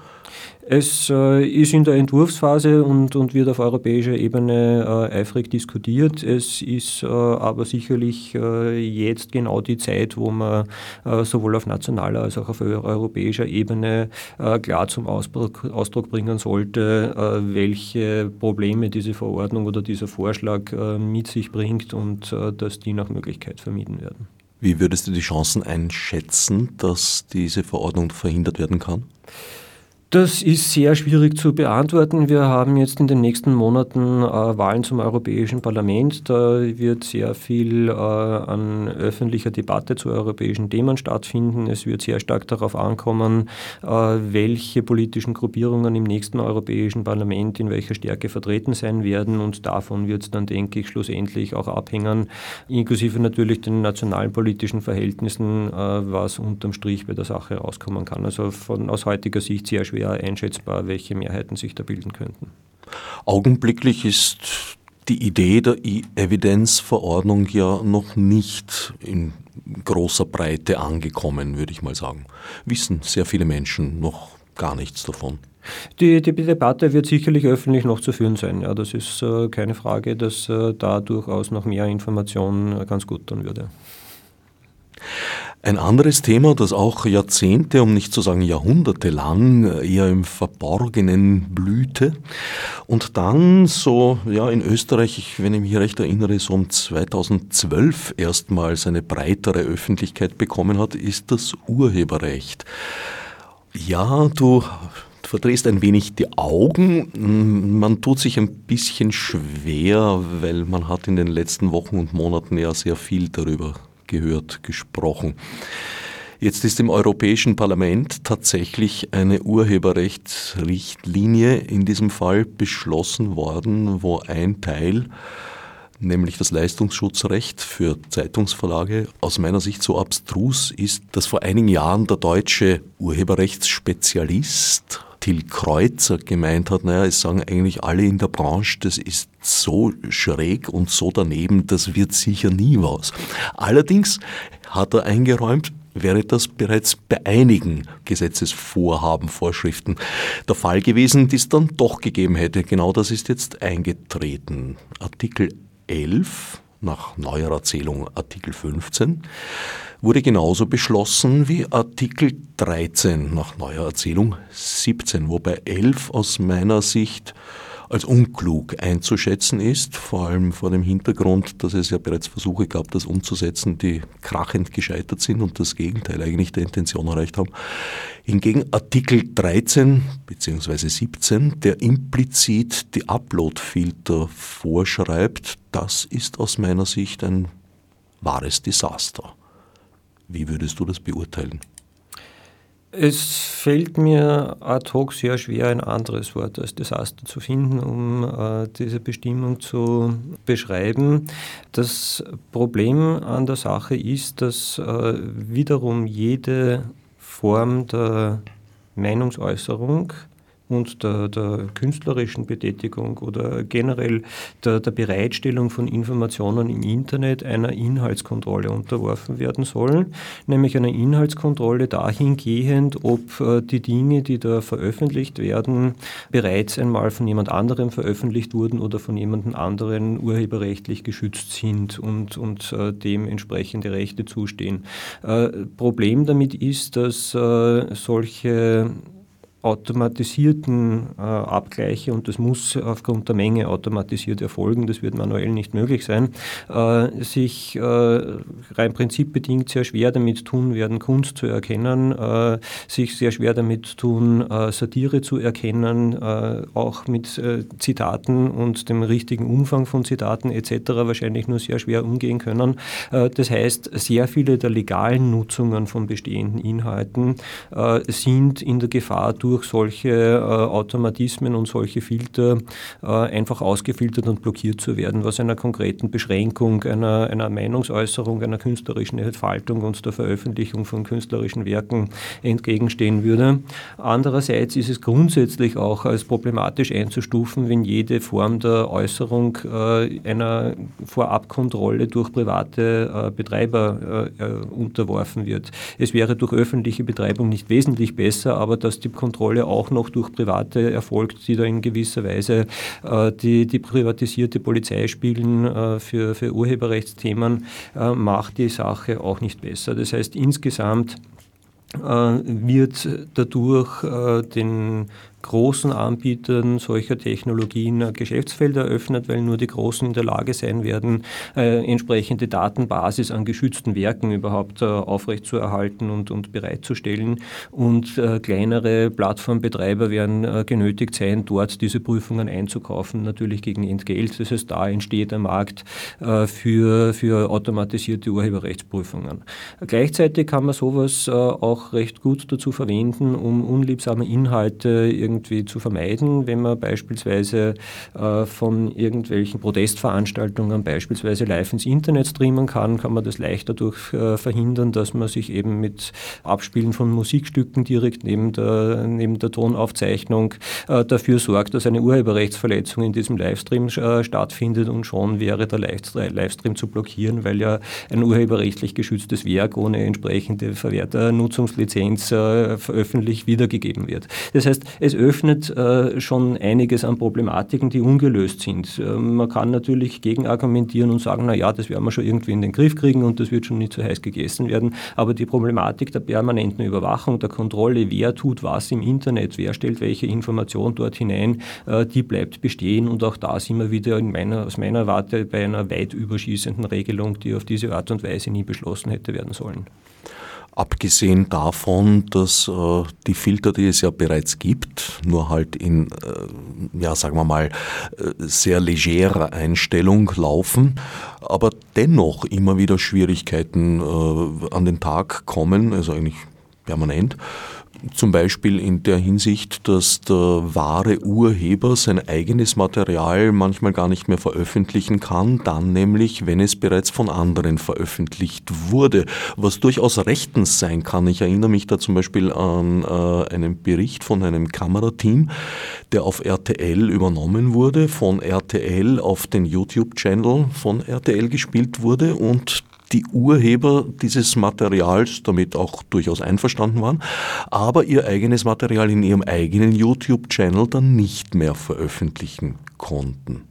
Es äh, ist in der Entwurfsphase und, und wird auf europäischer Ebene äh, eifrig diskutiert. Es ist äh, aber sicherlich äh, jetzt genau die Zeit, wo man äh, sowohl auf nationaler als auch auf europäischer Ebene äh, klar zum Ausdruck, Ausdruck bringen sollte, welche Probleme diese Verordnung oder dieser Vorschlag mit sich bringt und dass die nach Möglichkeit vermieden werden. Wie würdest du die Chancen einschätzen, dass diese Verordnung verhindert werden kann? Das ist sehr schwierig zu beantworten. Wir haben jetzt in den nächsten Monaten äh, Wahlen zum Europäischen Parlament. Da wird sehr viel äh, an öffentlicher Debatte zu europäischen Themen stattfinden. Es wird sehr stark darauf ankommen, äh, welche politischen Gruppierungen im nächsten Europäischen Parlament in welcher Stärke vertreten sein werden. Und davon wird es dann, denke ich, schlussendlich auch abhängen, inklusive natürlich den nationalen politischen Verhältnissen, äh, was unterm Strich bei der Sache rauskommen kann. Also von, aus heutiger Sicht sehr schwer schwer einschätzbar, welche Mehrheiten sich da bilden könnten. Augenblicklich ist die Idee der E-Evidenzverordnung ja noch nicht in großer Breite angekommen, würde ich mal sagen. Wissen sehr viele Menschen noch gar nichts davon. Die, die Debatte wird sicherlich öffentlich noch zu führen sein. Ja, das ist äh, keine Frage, dass äh, da durchaus noch mehr Information äh, ganz gut tun würde. Ein anderes Thema, das auch Jahrzehnte, um nicht zu sagen Jahrhunderte lang eher im Verborgenen blühte und dann so, ja, in Österreich, wenn ich mich recht erinnere, so um 2012 erstmals eine breitere Öffentlichkeit bekommen hat, ist das Urheberrecht. Ja, du verdrehst ein wenig die Augen. Man tut sich ein bisschen schwer, weil man hat in den letzten Wochen und Monaten ja sehr viel darüber gehört, gesprochen. Jetzt ist im Europäischen Parlament tatsächlich eine Urheberrechtsrichtlinie in diesem Fall beschlossen worden, wo ein Teil, nämlich das Leistungsschutzrecht für Zeitungsverlage, aus meiner Sicht so abstrus ist, dass vor einigen Jahren der deutsche Urheberrechtsspezialist Till Kreuzer gemeint hat, naja, es sagen eigentlich alle in der Branche, das ist so schräg und so daneben, das wird sicher nie was. Allerdings hat er eingeräumt, wäre das bereits bei einigen Gesetzesvorhaben, Vorschriften der Fall gewesen, die es dann doch gegeben hätte. Genau das ist jetzt eingetreten. Artikel 11 nach neuer Erzählung Artikel 15 wurde genauso beschlossen wie Artikel 13 nach neuer Erzählung 17, wobei 11 aus meiner Sicht als unklug einzuschätzen ist, vor allem vor dem Hintergrund, dass es ja bereits Versuche gab, das umzusetzen, die krachend gescheitert sind und das Gegenteil eigentlich der Intention erreicht haben. Hingegen Artikel 13 bzw. 17, der implizit die Upload-Filter vorschreibt, das ist aus meiner Sicht ein wahres Desaster. Wie würdest du das beurteilen? Es fällt mir ad hoc sehr schwer, ein anderes Wort als Desaster zu finden, um äh, diese Bestimmung zu beschreiben. Das Problem an der Sache ist, dass äh, wiederum jede Form der Meinungsäußerung und der, der künstlerischen Betätigung oder generell der, der, Bereitstellung von Informationen im Internet einer Inhaltskontrolle unterworfen werden sollen, nämlich einer Inhaltskontrolle dahingehend, ob äh, die Dinge, die da veröffentlicht werden, bereits einmal von jemand anderem veröffentlicht wurden oder von jemand anderen urheberrechtlich geschützt sind und, und äh, dem entsprechende Rechte zustehen. Äh, Problem damit ist, dass solche automatisierten äh, Abgleiche und das muss aufgrund der Menge automatisiert erfolgen, das wird manuell nicht möglich sein, äh, sich äh, rein prinzipbedingt sehr schwer damit tun werden, Kunst zu erkennen, äh, sich sehr schwer damit tun, äh, Satire zu erkennen, äh, auch mit Zitaten und dem richtigen Umfang von Zitaten etc. wahrscheinlich nur sehr schwer umgehen können. das heißt, sehr viele der legalen Nutzungen von bestehenden Inhalten sind in der Gefahr, durch durch solche äh, Automatismen und solche Filter äh, einfach ausgefiltert und blockiert zu werden, was einer konkreten Beschränkung einer, einer Meinungsäußerung, einer künstlerischen Entfaltung und der Veröffentlichung von künstlerischen Werken entgegenstehen würde. Andererseits ist es grundsätzlich auch als problematisch einzustufen, wenn jede Form der Äußerung äh, einer Vorabkontrolle durch private Betreiber unterworfen wird. Es wäre durch öffentliche Betreibung nicht wesentlich besser, aber dass die Kontrolle Kontrolle auch noch durch Private erfolgt, die da in gewisser Weise äh, die, die privatisierte Polizei spielen äh, für, für Urheberrechtsthemen, äh, macht die Sache auch nicht besser. Das heißt, insgesamt wird dadurch den großen Anbietern solcher Technologien Geschäftsfelder eröffnet, weil nur die Großen in der Lage sein werden, äh, entsprechende Datenbasis an geschützten Werken überhaupt äh, aufrechtzuerhalten und, und bereitzustellen. Und äh, kleinere Plattformbetreiber werden äh, genötigt sein, dort diese Prüfungen einzukaufen, natürlich gegen Entgelt. Das heißt, da entsteht ein Markt äh, für, für automatisierte Urheberrechtsprüfungen. Gleichzeitig kann man sowas äh, auch recht gut dazu verwenden, um unliebsame Inhalte irgendwie zu vermeiden, wenn man beispielsweise von irgendwelchen Protestveranstaltungen beispielsweise live ins Internet streamen kann, kann man das leicht dadurch verhindern, dass man sich eben mit Abspielen von Musikstücken direkt neben der, neben der Tonaufzeichnung dafür sorgt, dass eine Urheberrechtsverletzung in diesem Livestream stattfindet und schon wäre der Livestream zu blockieren, weil ja ein urheberrechtlich geschütztes Werk ohne entsprechende Verwerternutzungslizenz äh, öffentlich wiedergegeben wird. Das heißt, es öffnet äh, schon einiges an Problematiken, die ungelöst sind. Äh, man kann natürlich gegenargumentieren und sagen, na ja, das werden wir schon irgendwie in den Griff kriegen und das wird schon nicht so heiß gegessen werden. Aber die Problematik der permanenten Überwachung, der Kontrolle, wer tut was im Internet, wer stellt welche Information dort hinein, äh, die bleibt bestehen und auch da sind wir wieder meiner, aus meiner Warte bei einer weit überschießenden Regelung, die auf diese Art und Weise nie beschlossen hätte werden sollen. Abgesehen davon, dass äh, die Filter, die es ja bereits gibt, nur halt in, äh, ja, sagen wir mal, äh, sehr legerer Einstellung laufen, aber dennoch immer wieder Schwierigkeiten äh, an den Tag kommen, also eigentlich permanent, zum Beispiel in der Hinsicht, dass der wahre Urheber sein eigenes Material manchmal gar nicht mehr veröffentlichen kann, dann nämlich, wenn es bereits von anderen veröffentlicht wurde, was durchaus rechtens sein kann. Ich erinnere mich da zum Beispiel an äh, einen Bericht von einem Kamerateam, der auf RTL übernommen wurde, von RTL auf den YouTube-Channel von RTL gespielt wurde und die Urheber dieses Materials damit auch durchaus einverstanden waren, aber ihr eigenes Material in ihrem eigenen YouTube-Channel dann nicht mehr veröffentlichen konnten.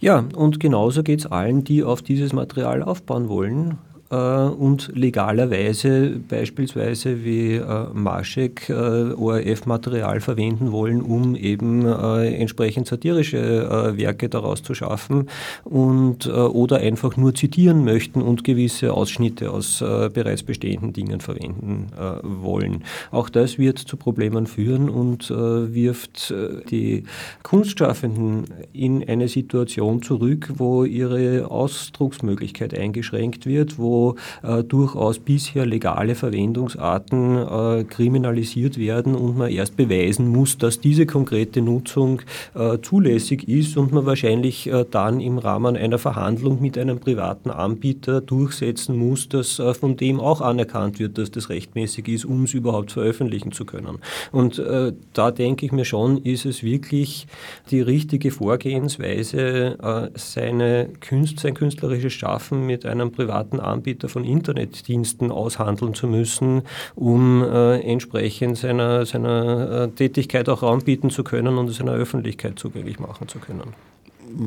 Ja, und genauso geht es allen, die auf dieses Material aufbauen wollen. Äh, und legalerweise beispielsweise wie äh, Maschek äh, ORF-Material verwenden wollen, um eben entsprechend satirische Werke daraus zu schaffen und oder einfach nur zitieren möchten und gewisse Ausschnitte aus bereits bestehenden Dingen verwenden wollen. Auch das wird zu Problemen führen und wirft die Kunstschaffenden in eine Situation zurück, wo ihre Ausdrucksmöglichkeit eingeschränkt wird, wo äh, durchaus bisher legale Verwendungsarten äh, kriminalisiert werden und man erst beweisen muss, dass diese konkrete Nutzung äh, zulässig ist und man wahrscheinlich äh, dann im Rahmen einer Verhandlung mit einem privaten Anbieter durchsetzen muss, dass äh, von dem auch anerkannt wird, dass das rechtmäßig ist, um es überhaupt veröffentlichen zu können. Und äh, da denke ich mir schon, ist es wirklich die richtige Vorgehensweise, seine Künst, sein künstlerisches Schaffen mit einem privaten Anbieter Anbieter von Internetdiensten aushandeln zu müssen, um äh, entsprechend seiner, seiner äh, Tätigkeit auch Raum bieten zu können und es einer Öffentlichkeit zugänglich machen zu können.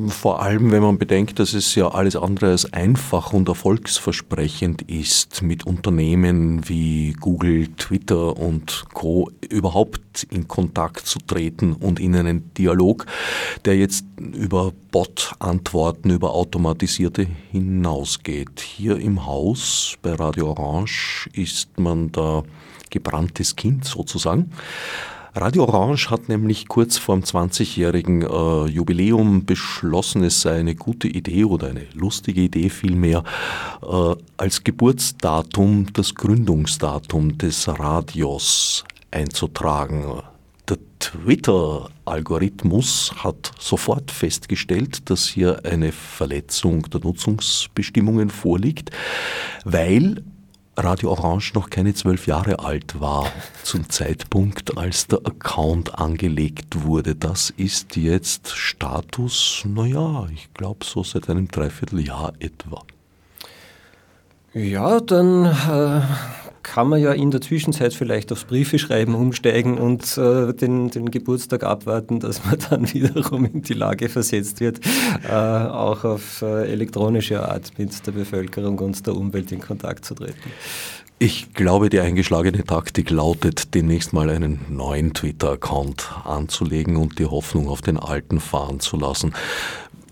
Vor allem, wenn man bedenkt, dass es ja alles andere als einfach und erfolgsversprechend ist, mit Unternehmen wie Google, Twitter und Co. überhaupt in Kontakt zu treten und in einen Dialog, der jetzt über Bot-Antworten, über automatisierte hinausgeht. Hier im Haus bei Radio Orange ist man da gebranntes Kind sozusagen. Radio Orange hat nämlich kurz vor dem 20-jährigen äh, Jubiläum beschlossen, es sei eine gute Idee oder eine lustige Idee vielmehr, äh, als Geburtsdatum das Gründungsdatum des Radios einzutragen. Der Twitter-Algorithmus hat sofort festgestellt, dass hier eine Verletzung der Nutzungsbestimmungen vorliegt, weil Radio Orange noch keine zwölf Jahre alt war zum Zeitpunkt, als der Account angelegt wurde. Das ist jetzt Status, naja, ich glaube so seit einem Dreivierteljahr etwa. Ja, dann äh, kann man ja in der Zwischenzeit vielleicht aufs Briefeschreiben umsteigen und äh, den, den Geburtstag abwarten, dass man (laughs) dann wiederum in die Lage versetzt wird, äh, auch auf äh, elektronische Art mit der Bevölkerung und der Umwelt in Kontakt zu treten. Ich glaube, die eingeschlagene Taktik lautet, demnächst mal einen neuen Twitter-Account anzulegen und die Hoffnung auf den alten fahren zu lassen.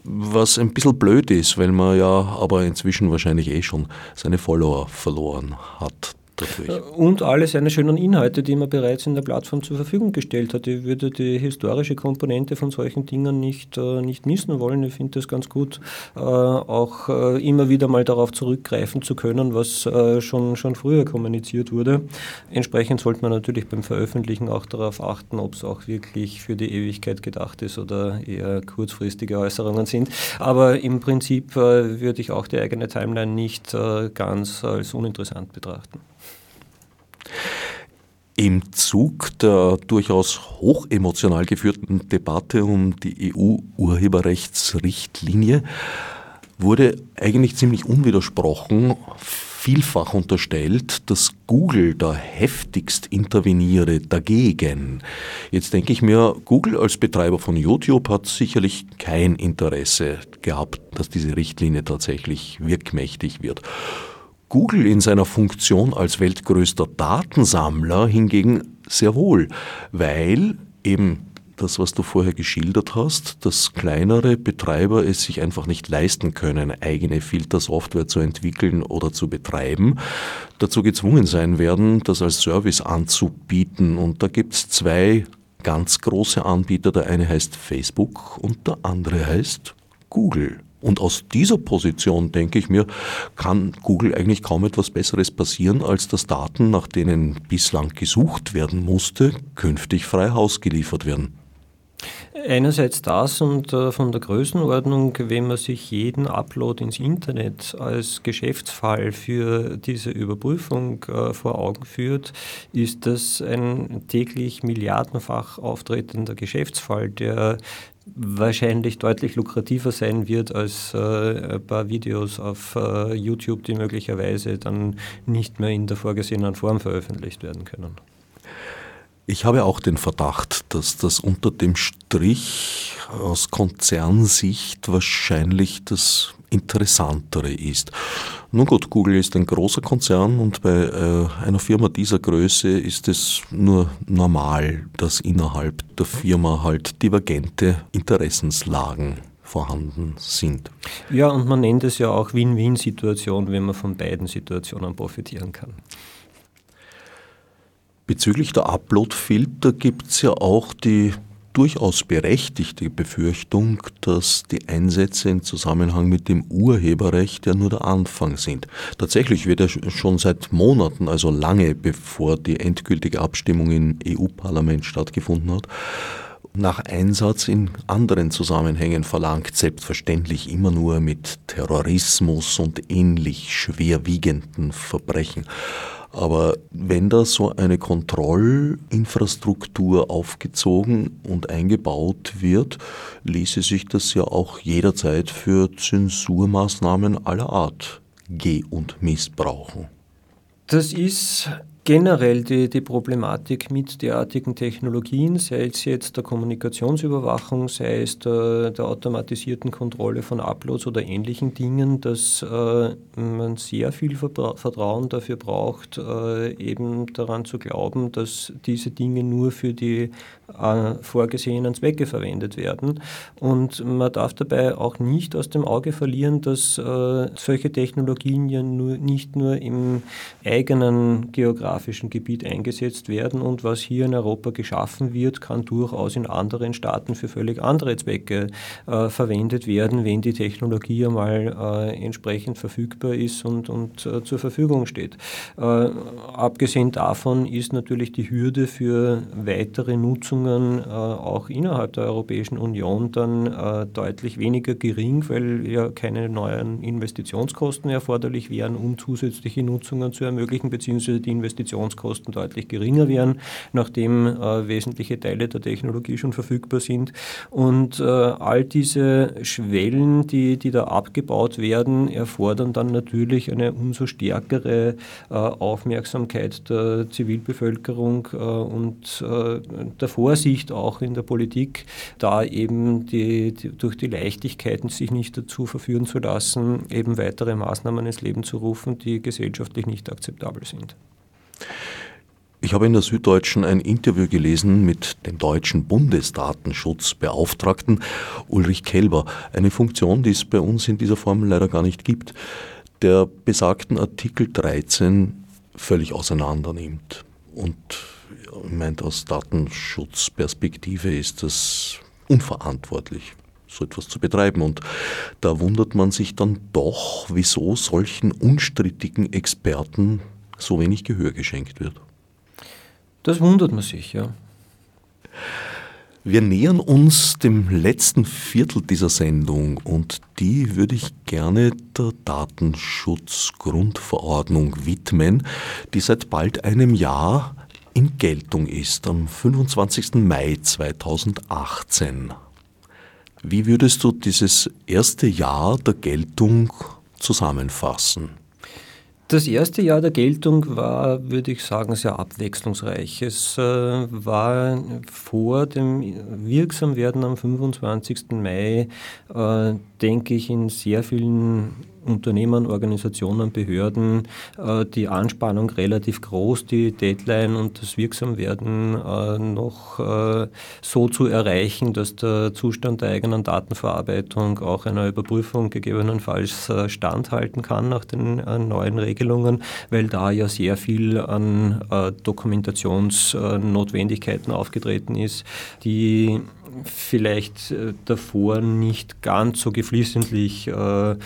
Was ein bisschen blöd ist, weil man ja aber inzwischen wahrscheinlich eh schon seine Follower verloren hat dadurch. Äh, und alle seine schönen Inhalte, die man bereits in der Plattform zur Verfügung gestellt hat. Ich würde die historische Komponente von solchen Dingen nicht, äh, nicht missen wollen. Ich finde es ganz gut, äh, auch immer wieder mal darauf zurückgreifen zu können, was schon, schon früher kommuniziert wurde. Entsprechend sollte man natürlich beim Veröffentlichen auch darauf achten, ob es auch wirklich für die Ewigkeit gedacht ist oder eher kurzfristige Äußerungen sind. Aber im Prinzip würde ich auch die eigene Timeline nicht ganz als uninteressant betrachten. Im Zug der durchaus hochemotional geführten Debatte um die EU-Urheberrechtsrichtlinie wurde eigentlich ziemlich unwidersprochen vielfach unterstellt, dass Google da heftigst interveniere dagegen. Jetzt denke ich mir, Google als Betreiber von YouTube hat sicherlich kein Interesse gehabt, dass diese Richtlinie tatsächlich wirkmächtig wird. Google in seiner Funktion als weltgrößter Datensammler hingegen sehr wohl, weil eben das, was du vorher geschildert hast, dass kleinere Betreiber es sich einfach nicht leisten können, eigene Filtersoftware zu entwickeln oder zu betreiben, dazu gezwungen sein werden, das als Service anzubieten. Und da gibt es zwei ganz große Anbieter. Der eine heißt Facebook und der andere heißt Google. Und aus dieser Position, denke ich mir, kann Google eigentlich kaum etwas Besseres passieren, als dass Daten, nach denen bislang gesucht werden musste, künftig frei Haus geliefert werden. Einerseits das und äh, von der Größenordnung, wenn man sich jeden Upload ins Internet als Geschäftsfall für diese Überprüfung äh, vor Augen führt, ist das ein täglich milliardenfach auftretender Geschäftsfall, der wahrscheinlich deutlich lukrativer sein wird als äh, ein paar Videos auf äh, YouTube, die möglicherweise dann nicht mehr in der vorgesehenen Form veröffentlicht werden können. Ich habe auch den Verdacht, dass das unter dem Strich aus Konzernsicht wahrscheinlich das Interessantere ist. Nun gut, Google ist ein großer Konzern und bei äh, einer Firma dieser Größe ist es nur normal, dass innerhalb der Firma halt divergente Interessenslagen vorhanden sind. Ja, und man nennt es ja auch Win-Win-Situation, wenn man von beiden Situationen profitieren kann. Bezüglich der Upload-Filter gibt es ja auch die durchaus berechtigte Befürchtung, dass die Einsätze im Zusammenhang mit dem Urheberrecht ja nur der Anfang sind. Tatsächlich wird ja schon seit Monaten, also lange bevor die endgültige Abstimmung im EU-Parlament stattgefunden hat, nach Einsatz in anderen Zusammenhängen verlangt, selbstverständlich immer nur mit Terrorismus und ähnlich schwerwiegenden Verbrechen. Aber wenn da so eine Kontrollinfrastruktur aufgezogen und eingebaut wird, ließe sich das ja auch jederzeit für Zensurmaßnahmen aller Art geh- und missbrauchen. Das ist generell die, die Problematik mit derartigen Technologien, sei es jetzt der Kommunikationsüberwachung, sei es der, der automatisierten Kontrolle von Uploads oder ähnlichen Dingen, dass äh, man sehr viel Vertrauen dafür braucht, äh, eben daran zu glauben, dass diese Dinge nur für die äh, vorgesehenen Zwecke verwendet werden. Und man darf dabei auch nicht aus dem Auge verlieren, dass äh, solche Technologien ja nur, nicht nur im eigenen geografischen Gebiet eingesetzt werden und was hier in Europa geschaffen wird, kann durchaus in anderen Staaten für völlig andere Zwecke äh, verwendet werden, wenn die Technologie einmal äh, entsprechend verfügbar ist und, und zur Verfügung steht. Abgesehen davon ist natürlich die Hürde für weitere Nutzung Nutzungen äh, auch innerhalb der Europäischen Union dann äh, deutlich weniger gering, weil ja keine neuen Investitionskosten erforderlich wären, um zusätzliche Nutzungen zu ermöglichen, beziehungsweise die Investitionskosten deutlich geringer wären, nachdem äh, wesentliche Teile der Technologie schon verfügbar sind. Und äh, all diese Schwellen, die, die da abgebaut werden, erfordern dann natürlich eine umso stärkere äh, Aufmerksamkeit der Zivilbevölkerung äh, und äh, der Vorsicht auch in der Politik, da eben die, die, durch die Leichtigkeiten sich nicht dazu verführen zu lassen, eben weitere Maßnahmen ins Leben zu rufen, die gesellschaftlich nicht akzeptabel sind. Ich habe in der Süddeutschen ein Interview gelesen mit dem deutschen Bundesdatenschutzbeauftragten Ulrich Kelber, eine Funktion, die es bei uns in dieser Form leider gar nicht gibt, der besagten Artikel 13 völlig auseinander nimmt. Und meint, aus Datenschutzperspektive ist das unverantwortlich, so etwas zu betreiben. Und da wundert man sich dann doch, wieso solchen unstrittigen Experten so wenig Gehör geschenkt wird. Das wundert man sich, ja. Wir nähern uns dem letzten Viertel dieser Sendung und die würde ich gerne der Datenschutzgrundverordnung widmen, die seit bald einem Jahr in Geltung ist, am 25. Mai 2018. Wie würdest du dieses erste Jahr der Geltung zusammenfassen? Das erste Jahr der Geltung war, würde ich sagen, sehr abwechslungsreich. Es äh, war vor dem Wirksamwerden am 25. Mai, äh, denke ich, in sehr vielen Unternehmen, Organisationen, Behörden äh, die Anspannung relativ groß, die Deadline und das Wirksamwerden äh, noch äh, so zu erreichen, dass der Zustand der eigenen Datenverarbeitung auch einer Überprüfung gegebenenfalls standhalten kann nach den neuen Regelungen, weil da ja sehr viel an Dokumentationsnotwendigkeiten aufgetreten ist, die vielleicht äh, davor nicht ganz so geflissentlich äh, äh,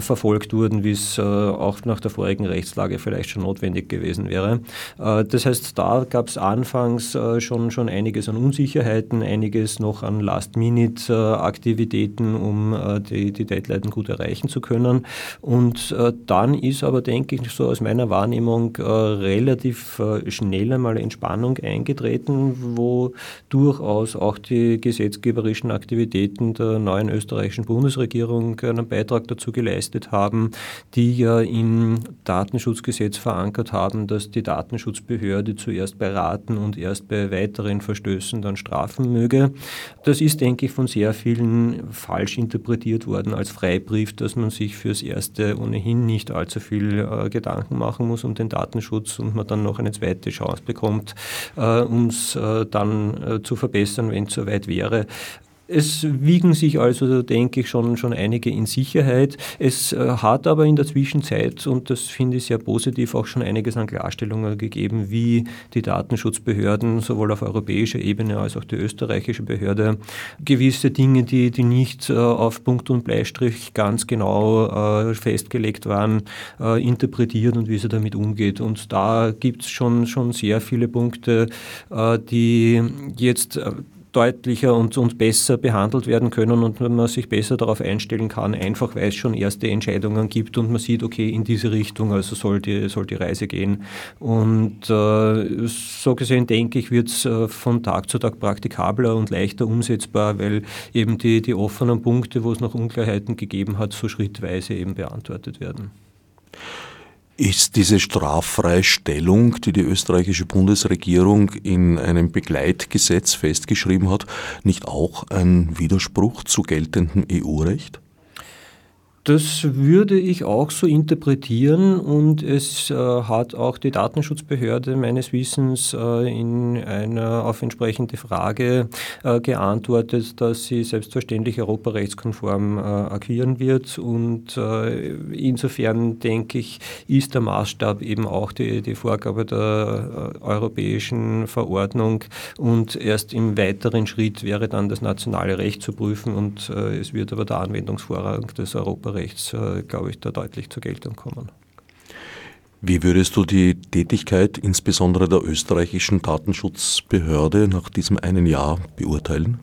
verfolgt wurden, wie es äh, auch nach der vorigen Rechtslage vielleicht schon notwendig gewesen wäre. Das heißt, da gab es anfangs schon, schon einiges an Unsicherheiten, einiges noch an Last-Minute-Aktivitäten, um die, die Deadline gut erreichen zu können. Und dann ist aber, denke ich, so aus meiner Wahrnehmung relativ schnell einmal Entspannung eingetreten, wo durchaus auch die gesetzgeberischen Aktivitäten der neuen österreichischen Bundesregierung einen Beitrag dazu geleistet haben, die ja im Datenschutzgesetz verankert haben, dass die Datenschutzbehörde zuerst beraten und erst bei weiteren Verstößen dann strafen möge. Das ist, denke ich, von sehr vielen falsch interpretiert worden als Freibrief, dass man sich fürs Erste ohnehin nicht allzu viel äh, Gedanken machen muss um den Datenschutz und man dann noch eine zweite Chance bekommt, äh, um es äh, dann äh, zu verbessern, wenn es soweit wäre wäre. Es wiegen sich also, denke ich, schon, schon einige in Sicherheit. Es äh, hat aber in der Zwischenzeit, und das finde ich sehr positiv, auch schon einiges an Klarstellungen gegeben, wie die Datenschutzbehörden sowohl auf europäischer Ebene als auch die österreichische Behörde gewisse Dinge, die, die nicht äh, auf Punkt und Bleistrich ganz genau äh, festgelegt waren, interpretiert und wie sie damit umgeht. Und da gibt es schon, schon sehr viele Punkte, die jetzt deutlicher und, und besser behandelt werden können und man sich besser darauf einstellen kann, einfach weil es schon erste Entscheidungen gibt und man sieht, okay, in diese Richtung, also soll die, soll die Reise gehen. Und äh, so gesehen denke ich, wird es äh, von Tag zu Tag praktikabler und leichter umsetzbar, weil eben die, die offenen Punkte, wo es noch Unklarheiten gegeben hat, so schrittweise eben beantwortet werden. Ist diese straffreie Stellung, die die österreichische Bundesregierung in einem Begleitgesetz festgeschrieben hat, nicht auch ein Widerspruch zu geltendem EU-Recht? Das würde ich auch so interpretieren und es äh, hat auch die Datenschutzbehörde meines Wissens äh, in einer auf entsprechende Frage äh, geantwortet, dass sie selbstverständlich europarechtskonform äh, agieren wird und äh, insofern denke ich, ist der Maßstab eben auch die, die Vorgabe der äh, europäischen Verordnung und erst im weiteren Schritt wäre dann das nationale Recht zu prüfen und es wird aber der Anwendungsvorrang des Europarechts Rechts, äh, glaube ich, da deutlich zur Geltung kommen. Wie würdest du die Tätigkeit insbesondere der österreichischen Datenschutzbehörde nach diesem einen Jahr beurteilen?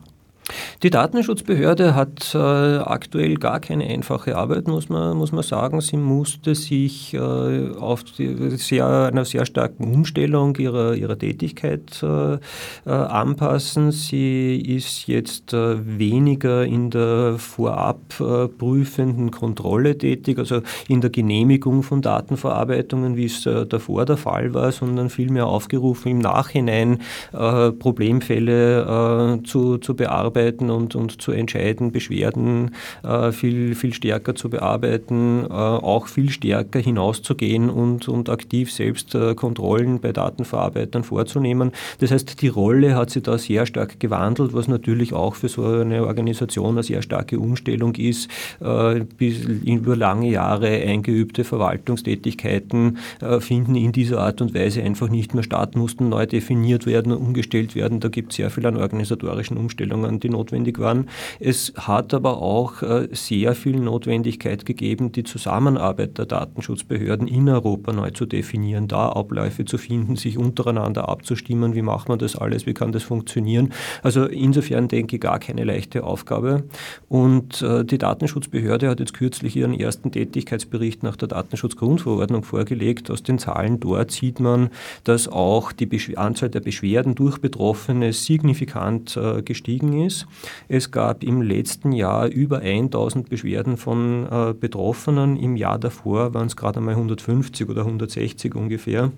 Die Datenschutzbehörde hat äh, aktuell gar keine einfache Arbeit, muss man, muss man sagen. Sie musste sich äh, auf sehr, einer sehr starken Umstellung ihrer, ihrer Tätigkeit äh, äh anpassen. Sie ist jetzt äh, weniger in der vorab äh, prüfenden Kontrolle tätig, also in der Genehmigung von Datenverarbeitungen, wie es davor der Fall war, sondern vielmehr aufgerufen, im Nachhinein Problemfälle zu, zu bearbeiten bearbeiten und, und zu entscheiden, Beschwerden äh, viel, viel stärker zu bearbeiten, äh, auch viel stärker hinauszugehen und, und aktiv selbst äh, Kontrollen bei Datenverarbeitern vorzunehmen. Das heißt, die Rolle hat sich da sehr stark gewandelt, was natürlich auch für so eine Organisation eine sehr starke Umstellung ist, äh, bis über lange Jahre eingeübte Verwaltungstätigkeiten äh, finden in dieser Art und Weise einfach nicht mehr statt, mussten neu definiert werden, umgestellt werden. Da gibt es sehr viel an organisatorischen Umstellungen, die notwendig waren. Es hat aber auch äh, sehr viel Notwendigkeit gegeben, die Zusammenarbeit der Datenschutzbehörden in Europa neu zu definieren, da Abläufe zu finden, sich untereinander abzustimmen, wie macht man das alles, wie kann das funktionieren. Also insofern denke ich gar keine leichte Aufgabe. Und äh, die Datenschutzbehörde hat jetzt kürzlich ihren ersten Tätigkeitsbericht nach der Datenschutzgrundverordnung vorgelegt. Aus den Zahlen dort sieht man, dass auch die Anzahl der Beschwerden durch Betroffene signifikant äh, gestiegen ist ist. Es gab im letzten Jahr über 1000 Beschwerden von äh, Betroffenen. Im Jahr davor waren es gerade einmal 150 oder 160 ungefähr.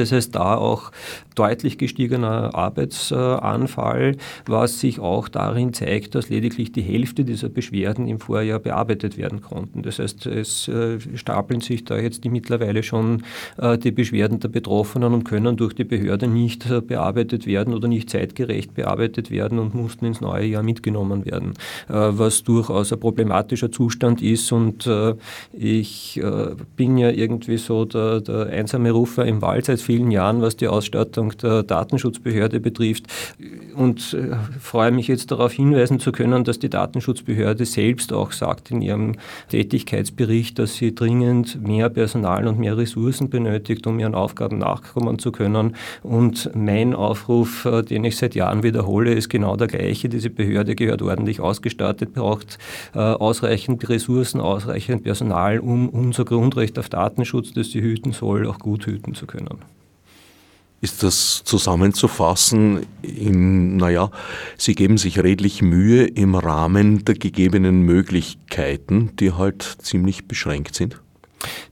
Das heißt, da auch deutlich gestiegener Arbeitsanfall, was sich auch darin zeigt, dass lediglich die Hälfte dieser Beschwerden im Vorjahr bearbeitet werden konnten. Das heißt, es äh, stapeln sich da jetzt die mittlerweile schon äh, die Beschwerden der Betroffenen und können durch die Behörde nicht äh, bearbeitet werden oder nicht zeitgerecht bearbeitet werden und mussten ins neue Jahr mitgenommen werden, was durchaus ein problematischer Zustand ist. Und ich bin ja irgendwie so der, der einsame Rufer im Wald seit vielen Jahren, was die Ausstattung der Datenschutzbehörde betrifft. Und äh, freue mich jetzt darauf hinweisen zu können, dass die Datenschutzbehörde selbst auch sagt in ihrem Tätigkeitsbericht, dass sie dringend mehr Personal und mehr Ressourcen benötigt, um ihren Aufgaben nachkommen zu können. Und mein Aufruf, äh, den ich seit Jahren wiederhole, ist genau der gleiche. Diese Behörde gehört ordentlich ausgestattet, braucht äh, ausreichend Ressourcen, ausreichend Personal, um unser Grundrecht auf Datenschutz, das sie hüten soll, auch gut hüten zu können. Ist das zusammenzufassen in, naja, Sie geben sich redlich Mühe im Rahmen der gegebenen Möglichkeiten, die halt ziemlich beschränkt sind?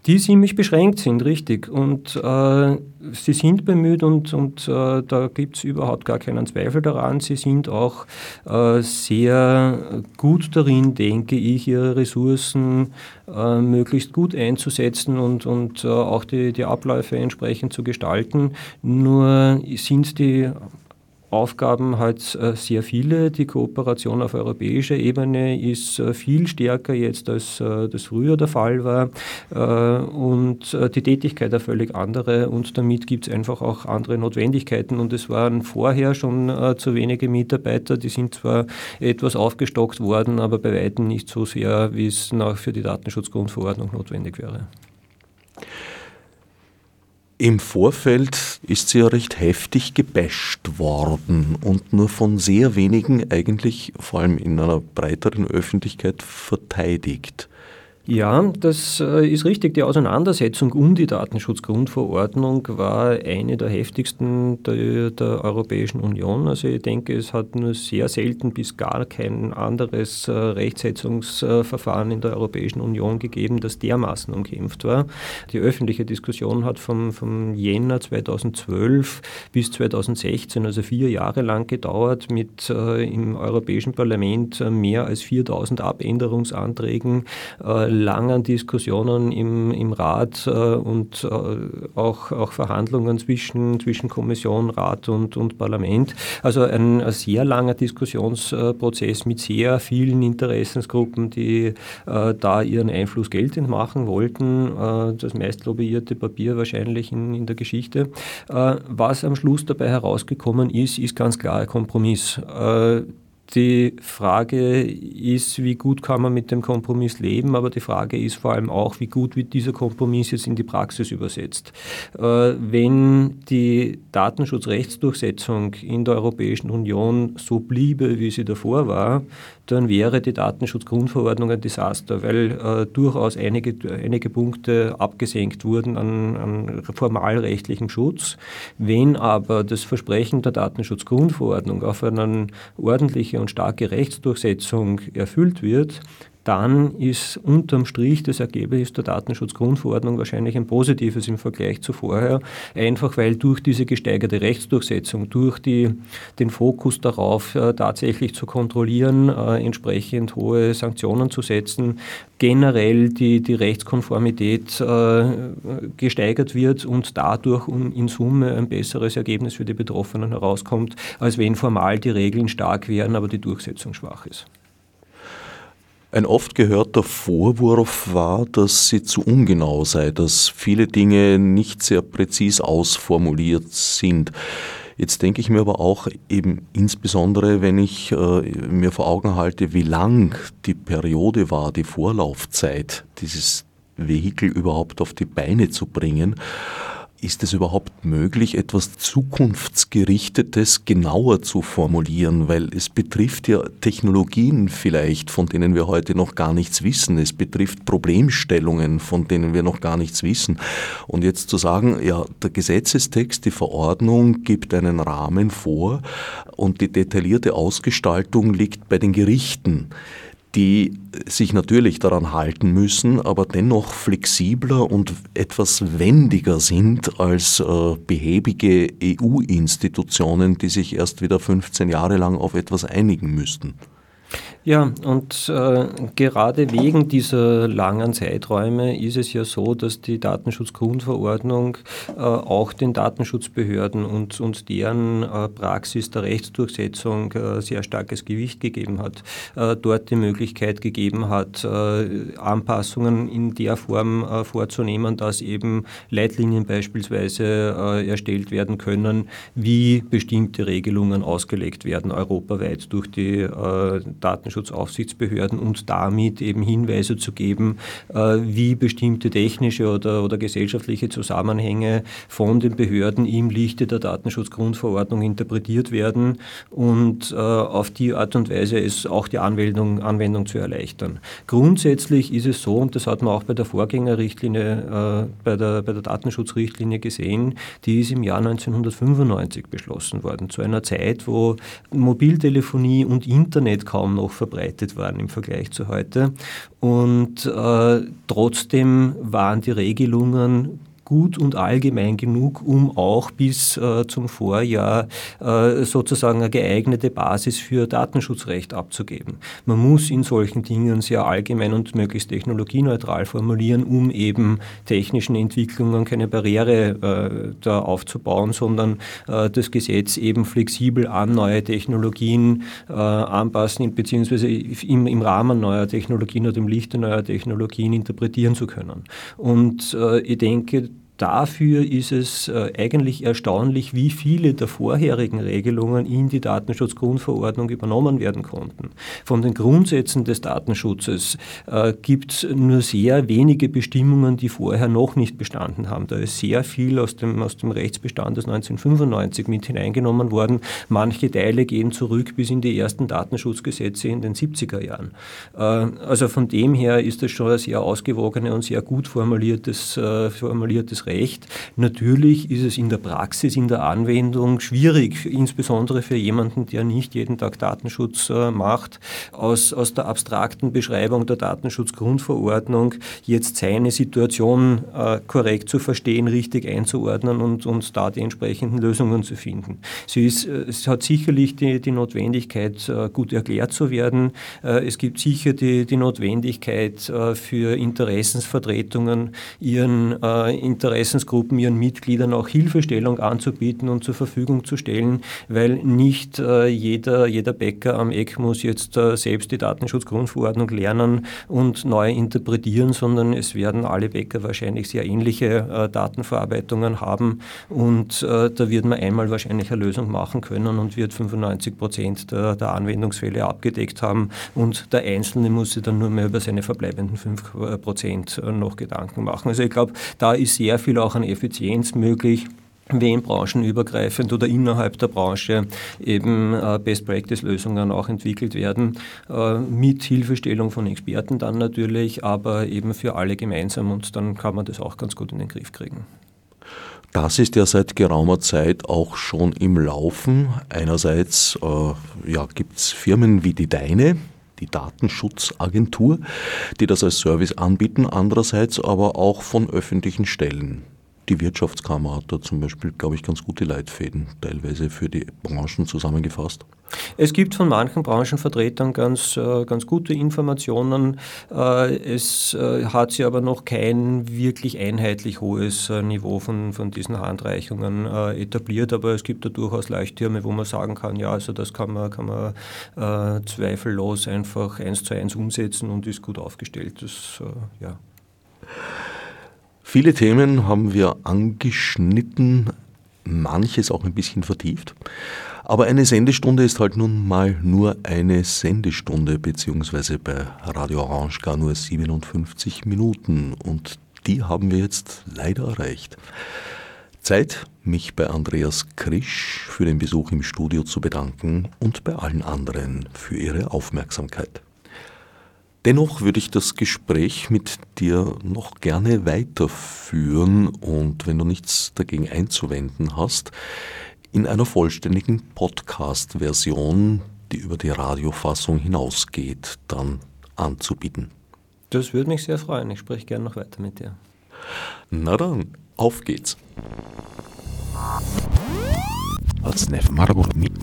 Die ziemlich beschränkt sind, richtig. Und äh, sie sind bemüht und, und äh, da gibt es überhaupt gar keinen Zweifel daran. Sie sind auch äh, sehr gut darin, denke ich, ihre Ressourcen äh, möglichst gut einzusetzen und, und äh, auch die, die Abläufe entsprechend zu gestalten. Nur sind die Aufgaben halt äh, sehr viele. Die Kooperation auf europäischer Ebene ist äh, viel stärker jetzt, als äh, das früher der Fall war. Und die Tätigkeit eine völlig andere. Und damit gibt es einfach auch andere Notwendigkeiten. Und es waren vorher schon zu wenige Mitarbeiter. Die sind zwar etwas aufgestockt worden, aber bei weitem nicht so sehr, wie es nach für die Datenschutzgrundverordnung notwendig wäre. Im Vorfeld ist sie ja recht heftig gebasht worden und nur von sehr wenigen eigentlich, vor allem in einer breiteren Öffentlichkeit, verteidigt. Ja, das äh, ist richtig. Die Auseinandersetzung um die Datenschutzgrundverordnung war eine der heftigsten der, der, Europäischen Union. Also ich denke, es hat nur sehr selten bis gar kein anderes äh, Rechtsetzungsverfahren in der Europäischen Union gegeben, das dermaßen umkämpft war. Die öffentliche Diskussion hat vom, vom Jänner 2012 bis 2016, also vier Jahre lang gedauert, mit äh, im Europäischen Parlament mehr als 4000 Abänderungsanträgen langen Diskussionen im, im Rat äh, und äh, auch, auch Verhandlungen zwischen, zwischen Kommission, Rat und, und Parlament. Also ein, ein sehr langer Diskussionsprozess mit sehr vielen Interessensgruppen, die äh, da ihren Einfluss geltend machen wollten. Äh, das meist lobbyierte Papier wahrscheinlich in, in der Geschichte. Äh, was am Schluss dabei herausgekommen ist, ist ganz klar ein Kompromiss. Die Frage ist, wie gut kann man mit dem Kompromiss leben, aber die Frage ist vor allem auch, wie gut wird dieser Kompromiss jetzt in die Praxis übersetzt. Äh, wenn die Datenschutzrechtsdurchsetzung in der Europäischen Union so bliebe, wie sie davor war, dann wäre die Datenschutzgrundverordnung ein Desaster, weil äh, durchaus einige, einige Punkte abgesenkt wurden an, an formalrechtlichem Schutz. Wenn aber das Versprechen der Datenschutzgrundverordnung auf eine ordentliche und starke Rechtsdurchsetzung erfüllt wird, dann ist unterm Strich das Ergebnis der Datenschutzgrundverordnung wahrscheinlich ein positives im Vergleich zu vorher, einfach weil durch diese gesteigerte Rechtsdurchsetzung, durch die, den Fokus darauf, äh, tatsächlich zu kontrollieren, äh, entsprechend hohe Sanktionen zu setzen, generell die, die Rechtskonformität äh, gesteigert wird und dadurch in Summe ein besseres Ergebnis für die Betroffenen herauskommt, als wenn formal die Regeln stark wären, aber die Durchsetzung schwach ist. Ein oft gehörter Vorwurf war, dass sie zu ungenau sei, dass viele Dinge nicht sehr präzis ausformuliert sind. Jetzt denke ich mir aber auch eben insbesondere, wenn ich äh, mir vor Augen halte, wie lang die Periode war, die Vorlaufzeit, dieses Vehikel überhaupt auf die Beine zu bringen, ist es überhaupt möglich, etwas Zukunftsgerichtetes genauer zu formulieren? Weil es betrifft ja Technologien vielleicht, von denen wir heute noch gar nichts wissen. Es betrifft Problemstellungen, von denen wir noch gar nichts wissen. Und jetzt zu sagen, ja, der Gesetzestext, die Verordnung gibt einen Rahmen vor und die detaillierte Ausgestaltung liegt bei den Gerichten die sich natürlich daran halten müssen, aber dennoch flexibler und etwas wendiger sind als äh, behäbige EU-Institutionen, die sich erst wieder 15 Jahre lang auf etwas einigen müssten. Ja, und äh, gerade wegen dieser langen Zeiträume ist es ja so, dass die Datenschutzgrundverordnung äh, auch den Datenschutzbehörden und, und deren äh, Praxis der Rechtsdurchsetzung äh, sehr starkes Gewicht gegeben hat, äh, dort die Möglichkeit gegeben hat, äh, Anpassungen in der Form vorzunehmen, dass eben Leitlinien beispielsweise erstellt werden können, wie bestimmte Regelungen ausgelegt werden, europaweit durch die Datenschutz Datenschutzaufsichtsbehörden und damit eben Hinweise zu geben, äh, wie bestimmte technische oder, oder gesellschaftliche Zusammenhänge von den Behörden im Lichte der Datenschutzgrundverordnung interpretiert werden und äh, auf die Art und Weise es auch die Anwendung, Anwendung zu erleichtern. Grundsätzlich ist es so, und das hat man auch bei der Vorgängerrichtlinie, äh, bei der, bei der Datenschutzrichtlinie gesehen, die ist im Jahr 1995 beschlossen worden, zu einer Zeit, wo Mobiltelefonie und Internet kaum noch verbreitet waren im Vergleich zu heute. Und äh, trotzdem waren die Regelungen gut und allgemein genug, um auch bis äh, zum Vorjahr äh, sozusagen eine geeignete Basis für Datenschutzrecht abzugeben. Man muss in solchen Dingen sehr allgemein und möglichst technologieneutral formulieren, um eben technischen Entwicklungen keine Barriere äh, da aufzubauen, sondern äh, das Gesetz eben flexibel an neue Technologien äh, anpassen, beziehungsweise im, im Rahmen neuer Technologien oder im Lichte neuer Technologien interpretieren zu können. Und äh, ich denke, Dafür ist es äh, eigentlich erstaunlich, wie viele der vorherigen Regelungen in die Datenschutzgrundverordnung übernommen werden konnten. Von den Grundsätzen des Datenschutzes äh, gibt es nur sehr wenige Bestimmungen, die vorher noch nicht bestanden haben. Da ist sehr viel aus dem, aus dem Rechtsbestand des 1995 mit hineingenommen worden. Manche Teile gehen zurück bis in die ersten Datenschutzgesetze in den 70er Jahren. Äh, also von dem her ist das schon ein sehr ausgewogene und sehr gut formuliertes, formuliertes Recht. Natürlich ist es in der Praxis, in der Anwendung schwierig, insbesondere für jemanden, der nicht jeden Tag Datenschutz äh, macht, aus, aus der abstrakten Beschreibung der Datenschutzgrundverordnung jetzt seine Situation äh, korrekt zu verstehen, richtig einzuordnen und, und da die entsprechenden Lösungen zu finden. Sie ist, äh, es hat sicherlich die, die Notwendigkeit, gut erklärt zu werden. Es gibt sicher die, die Notwendigkeit für Interessensvertretungen, ihren Interessen Interessensgruppen ihren Mitgliedern auch Hilfestellung anzubieten und zur Verfügung zu stellen, weil nicht äh, jeder, jeder Bäcker am Eck muss jetzt äh, selbst die Datenschutzgrundverordnung lernen und neu interpretieren, sondern es werden alle Bäcker wahrscheinlich sehr ähnliche äh, Datenverarbeitungen haben und da wird man einmal wahrscheinlich eine Lösung machen können und wird 95 Prozent der, der Anwendungsfälle abgedeckt haben und der Einzelne muss sich dann nur mehr über seine verbleibenden 5 äh, Prozent noch Gedanken machen. Also ich glaube, da ist sehr viel auch an Effizienz möglich wenn branchenübergreifend oder innerhalb der Branche eben äh, Best-Practice-Lösungen auch entwickelt werden, mit Hilfestellung von Experten dann natürlich, aber eben für alle gemeinsam und dann kann man das auch ganz gut in den Griff kriegen. Das ist ja seit geraumer Zeit auch schon im Laufen. Einerseits äh, ja, gibt es Firmen wie die Deine, die Datenschutzagentur, die das als Service anbieten, andererseits aber auch von öffentlichen Stellen. Die Wirtschaftskammer hat da zum Beispiel, glaube ich, ganz gute Leitfäden teilweise für die Branchen zusammengefasst. Es gibt von manchen Branchenvertretern ganz, äh, ganz gute Informationen. Äh, es äh, hat sich aber noch kein wirklich einheitlich hohes Niveau von, von diesen Handreichungen etabliert, aber es gibt da durchaus Leuchttürme, wo man sagen kann, ja, also das kann man, kann man zweifellos einfach eins zu eins umsetzen und ist gut aufgestellt. Das, ja. Viele Themen haben wir angeschnitten, manches auch ein bisschen vertieft. Aber eine Sendestunde ist halt nun mal nur eine Sendestunde, beziehungsweise bei Radio Orange gar nur 57 Minuten. Und die haben wir jetzt leider erreicht. Zeit, mich bei Andreas Krisch für den Besuch im Studio zu bedanken und bei allen anderen für ihre Aufmerksamkeit. Dennoch würde ich das Gespräch mit dir noch gerne weiterführen und wenn du nichts dagegen einzuwenden hast, in einer vollständigen Podcast-Version, die über die Radiofassung hinausgeht, dann anzubieten. Das würde mich sehr freuen. Ich spreche gerne noch weiter mit dir. Na dann, auf geht's. Als Nef Margot mit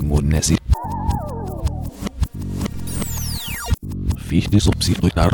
Fiz disso, preciso doidar.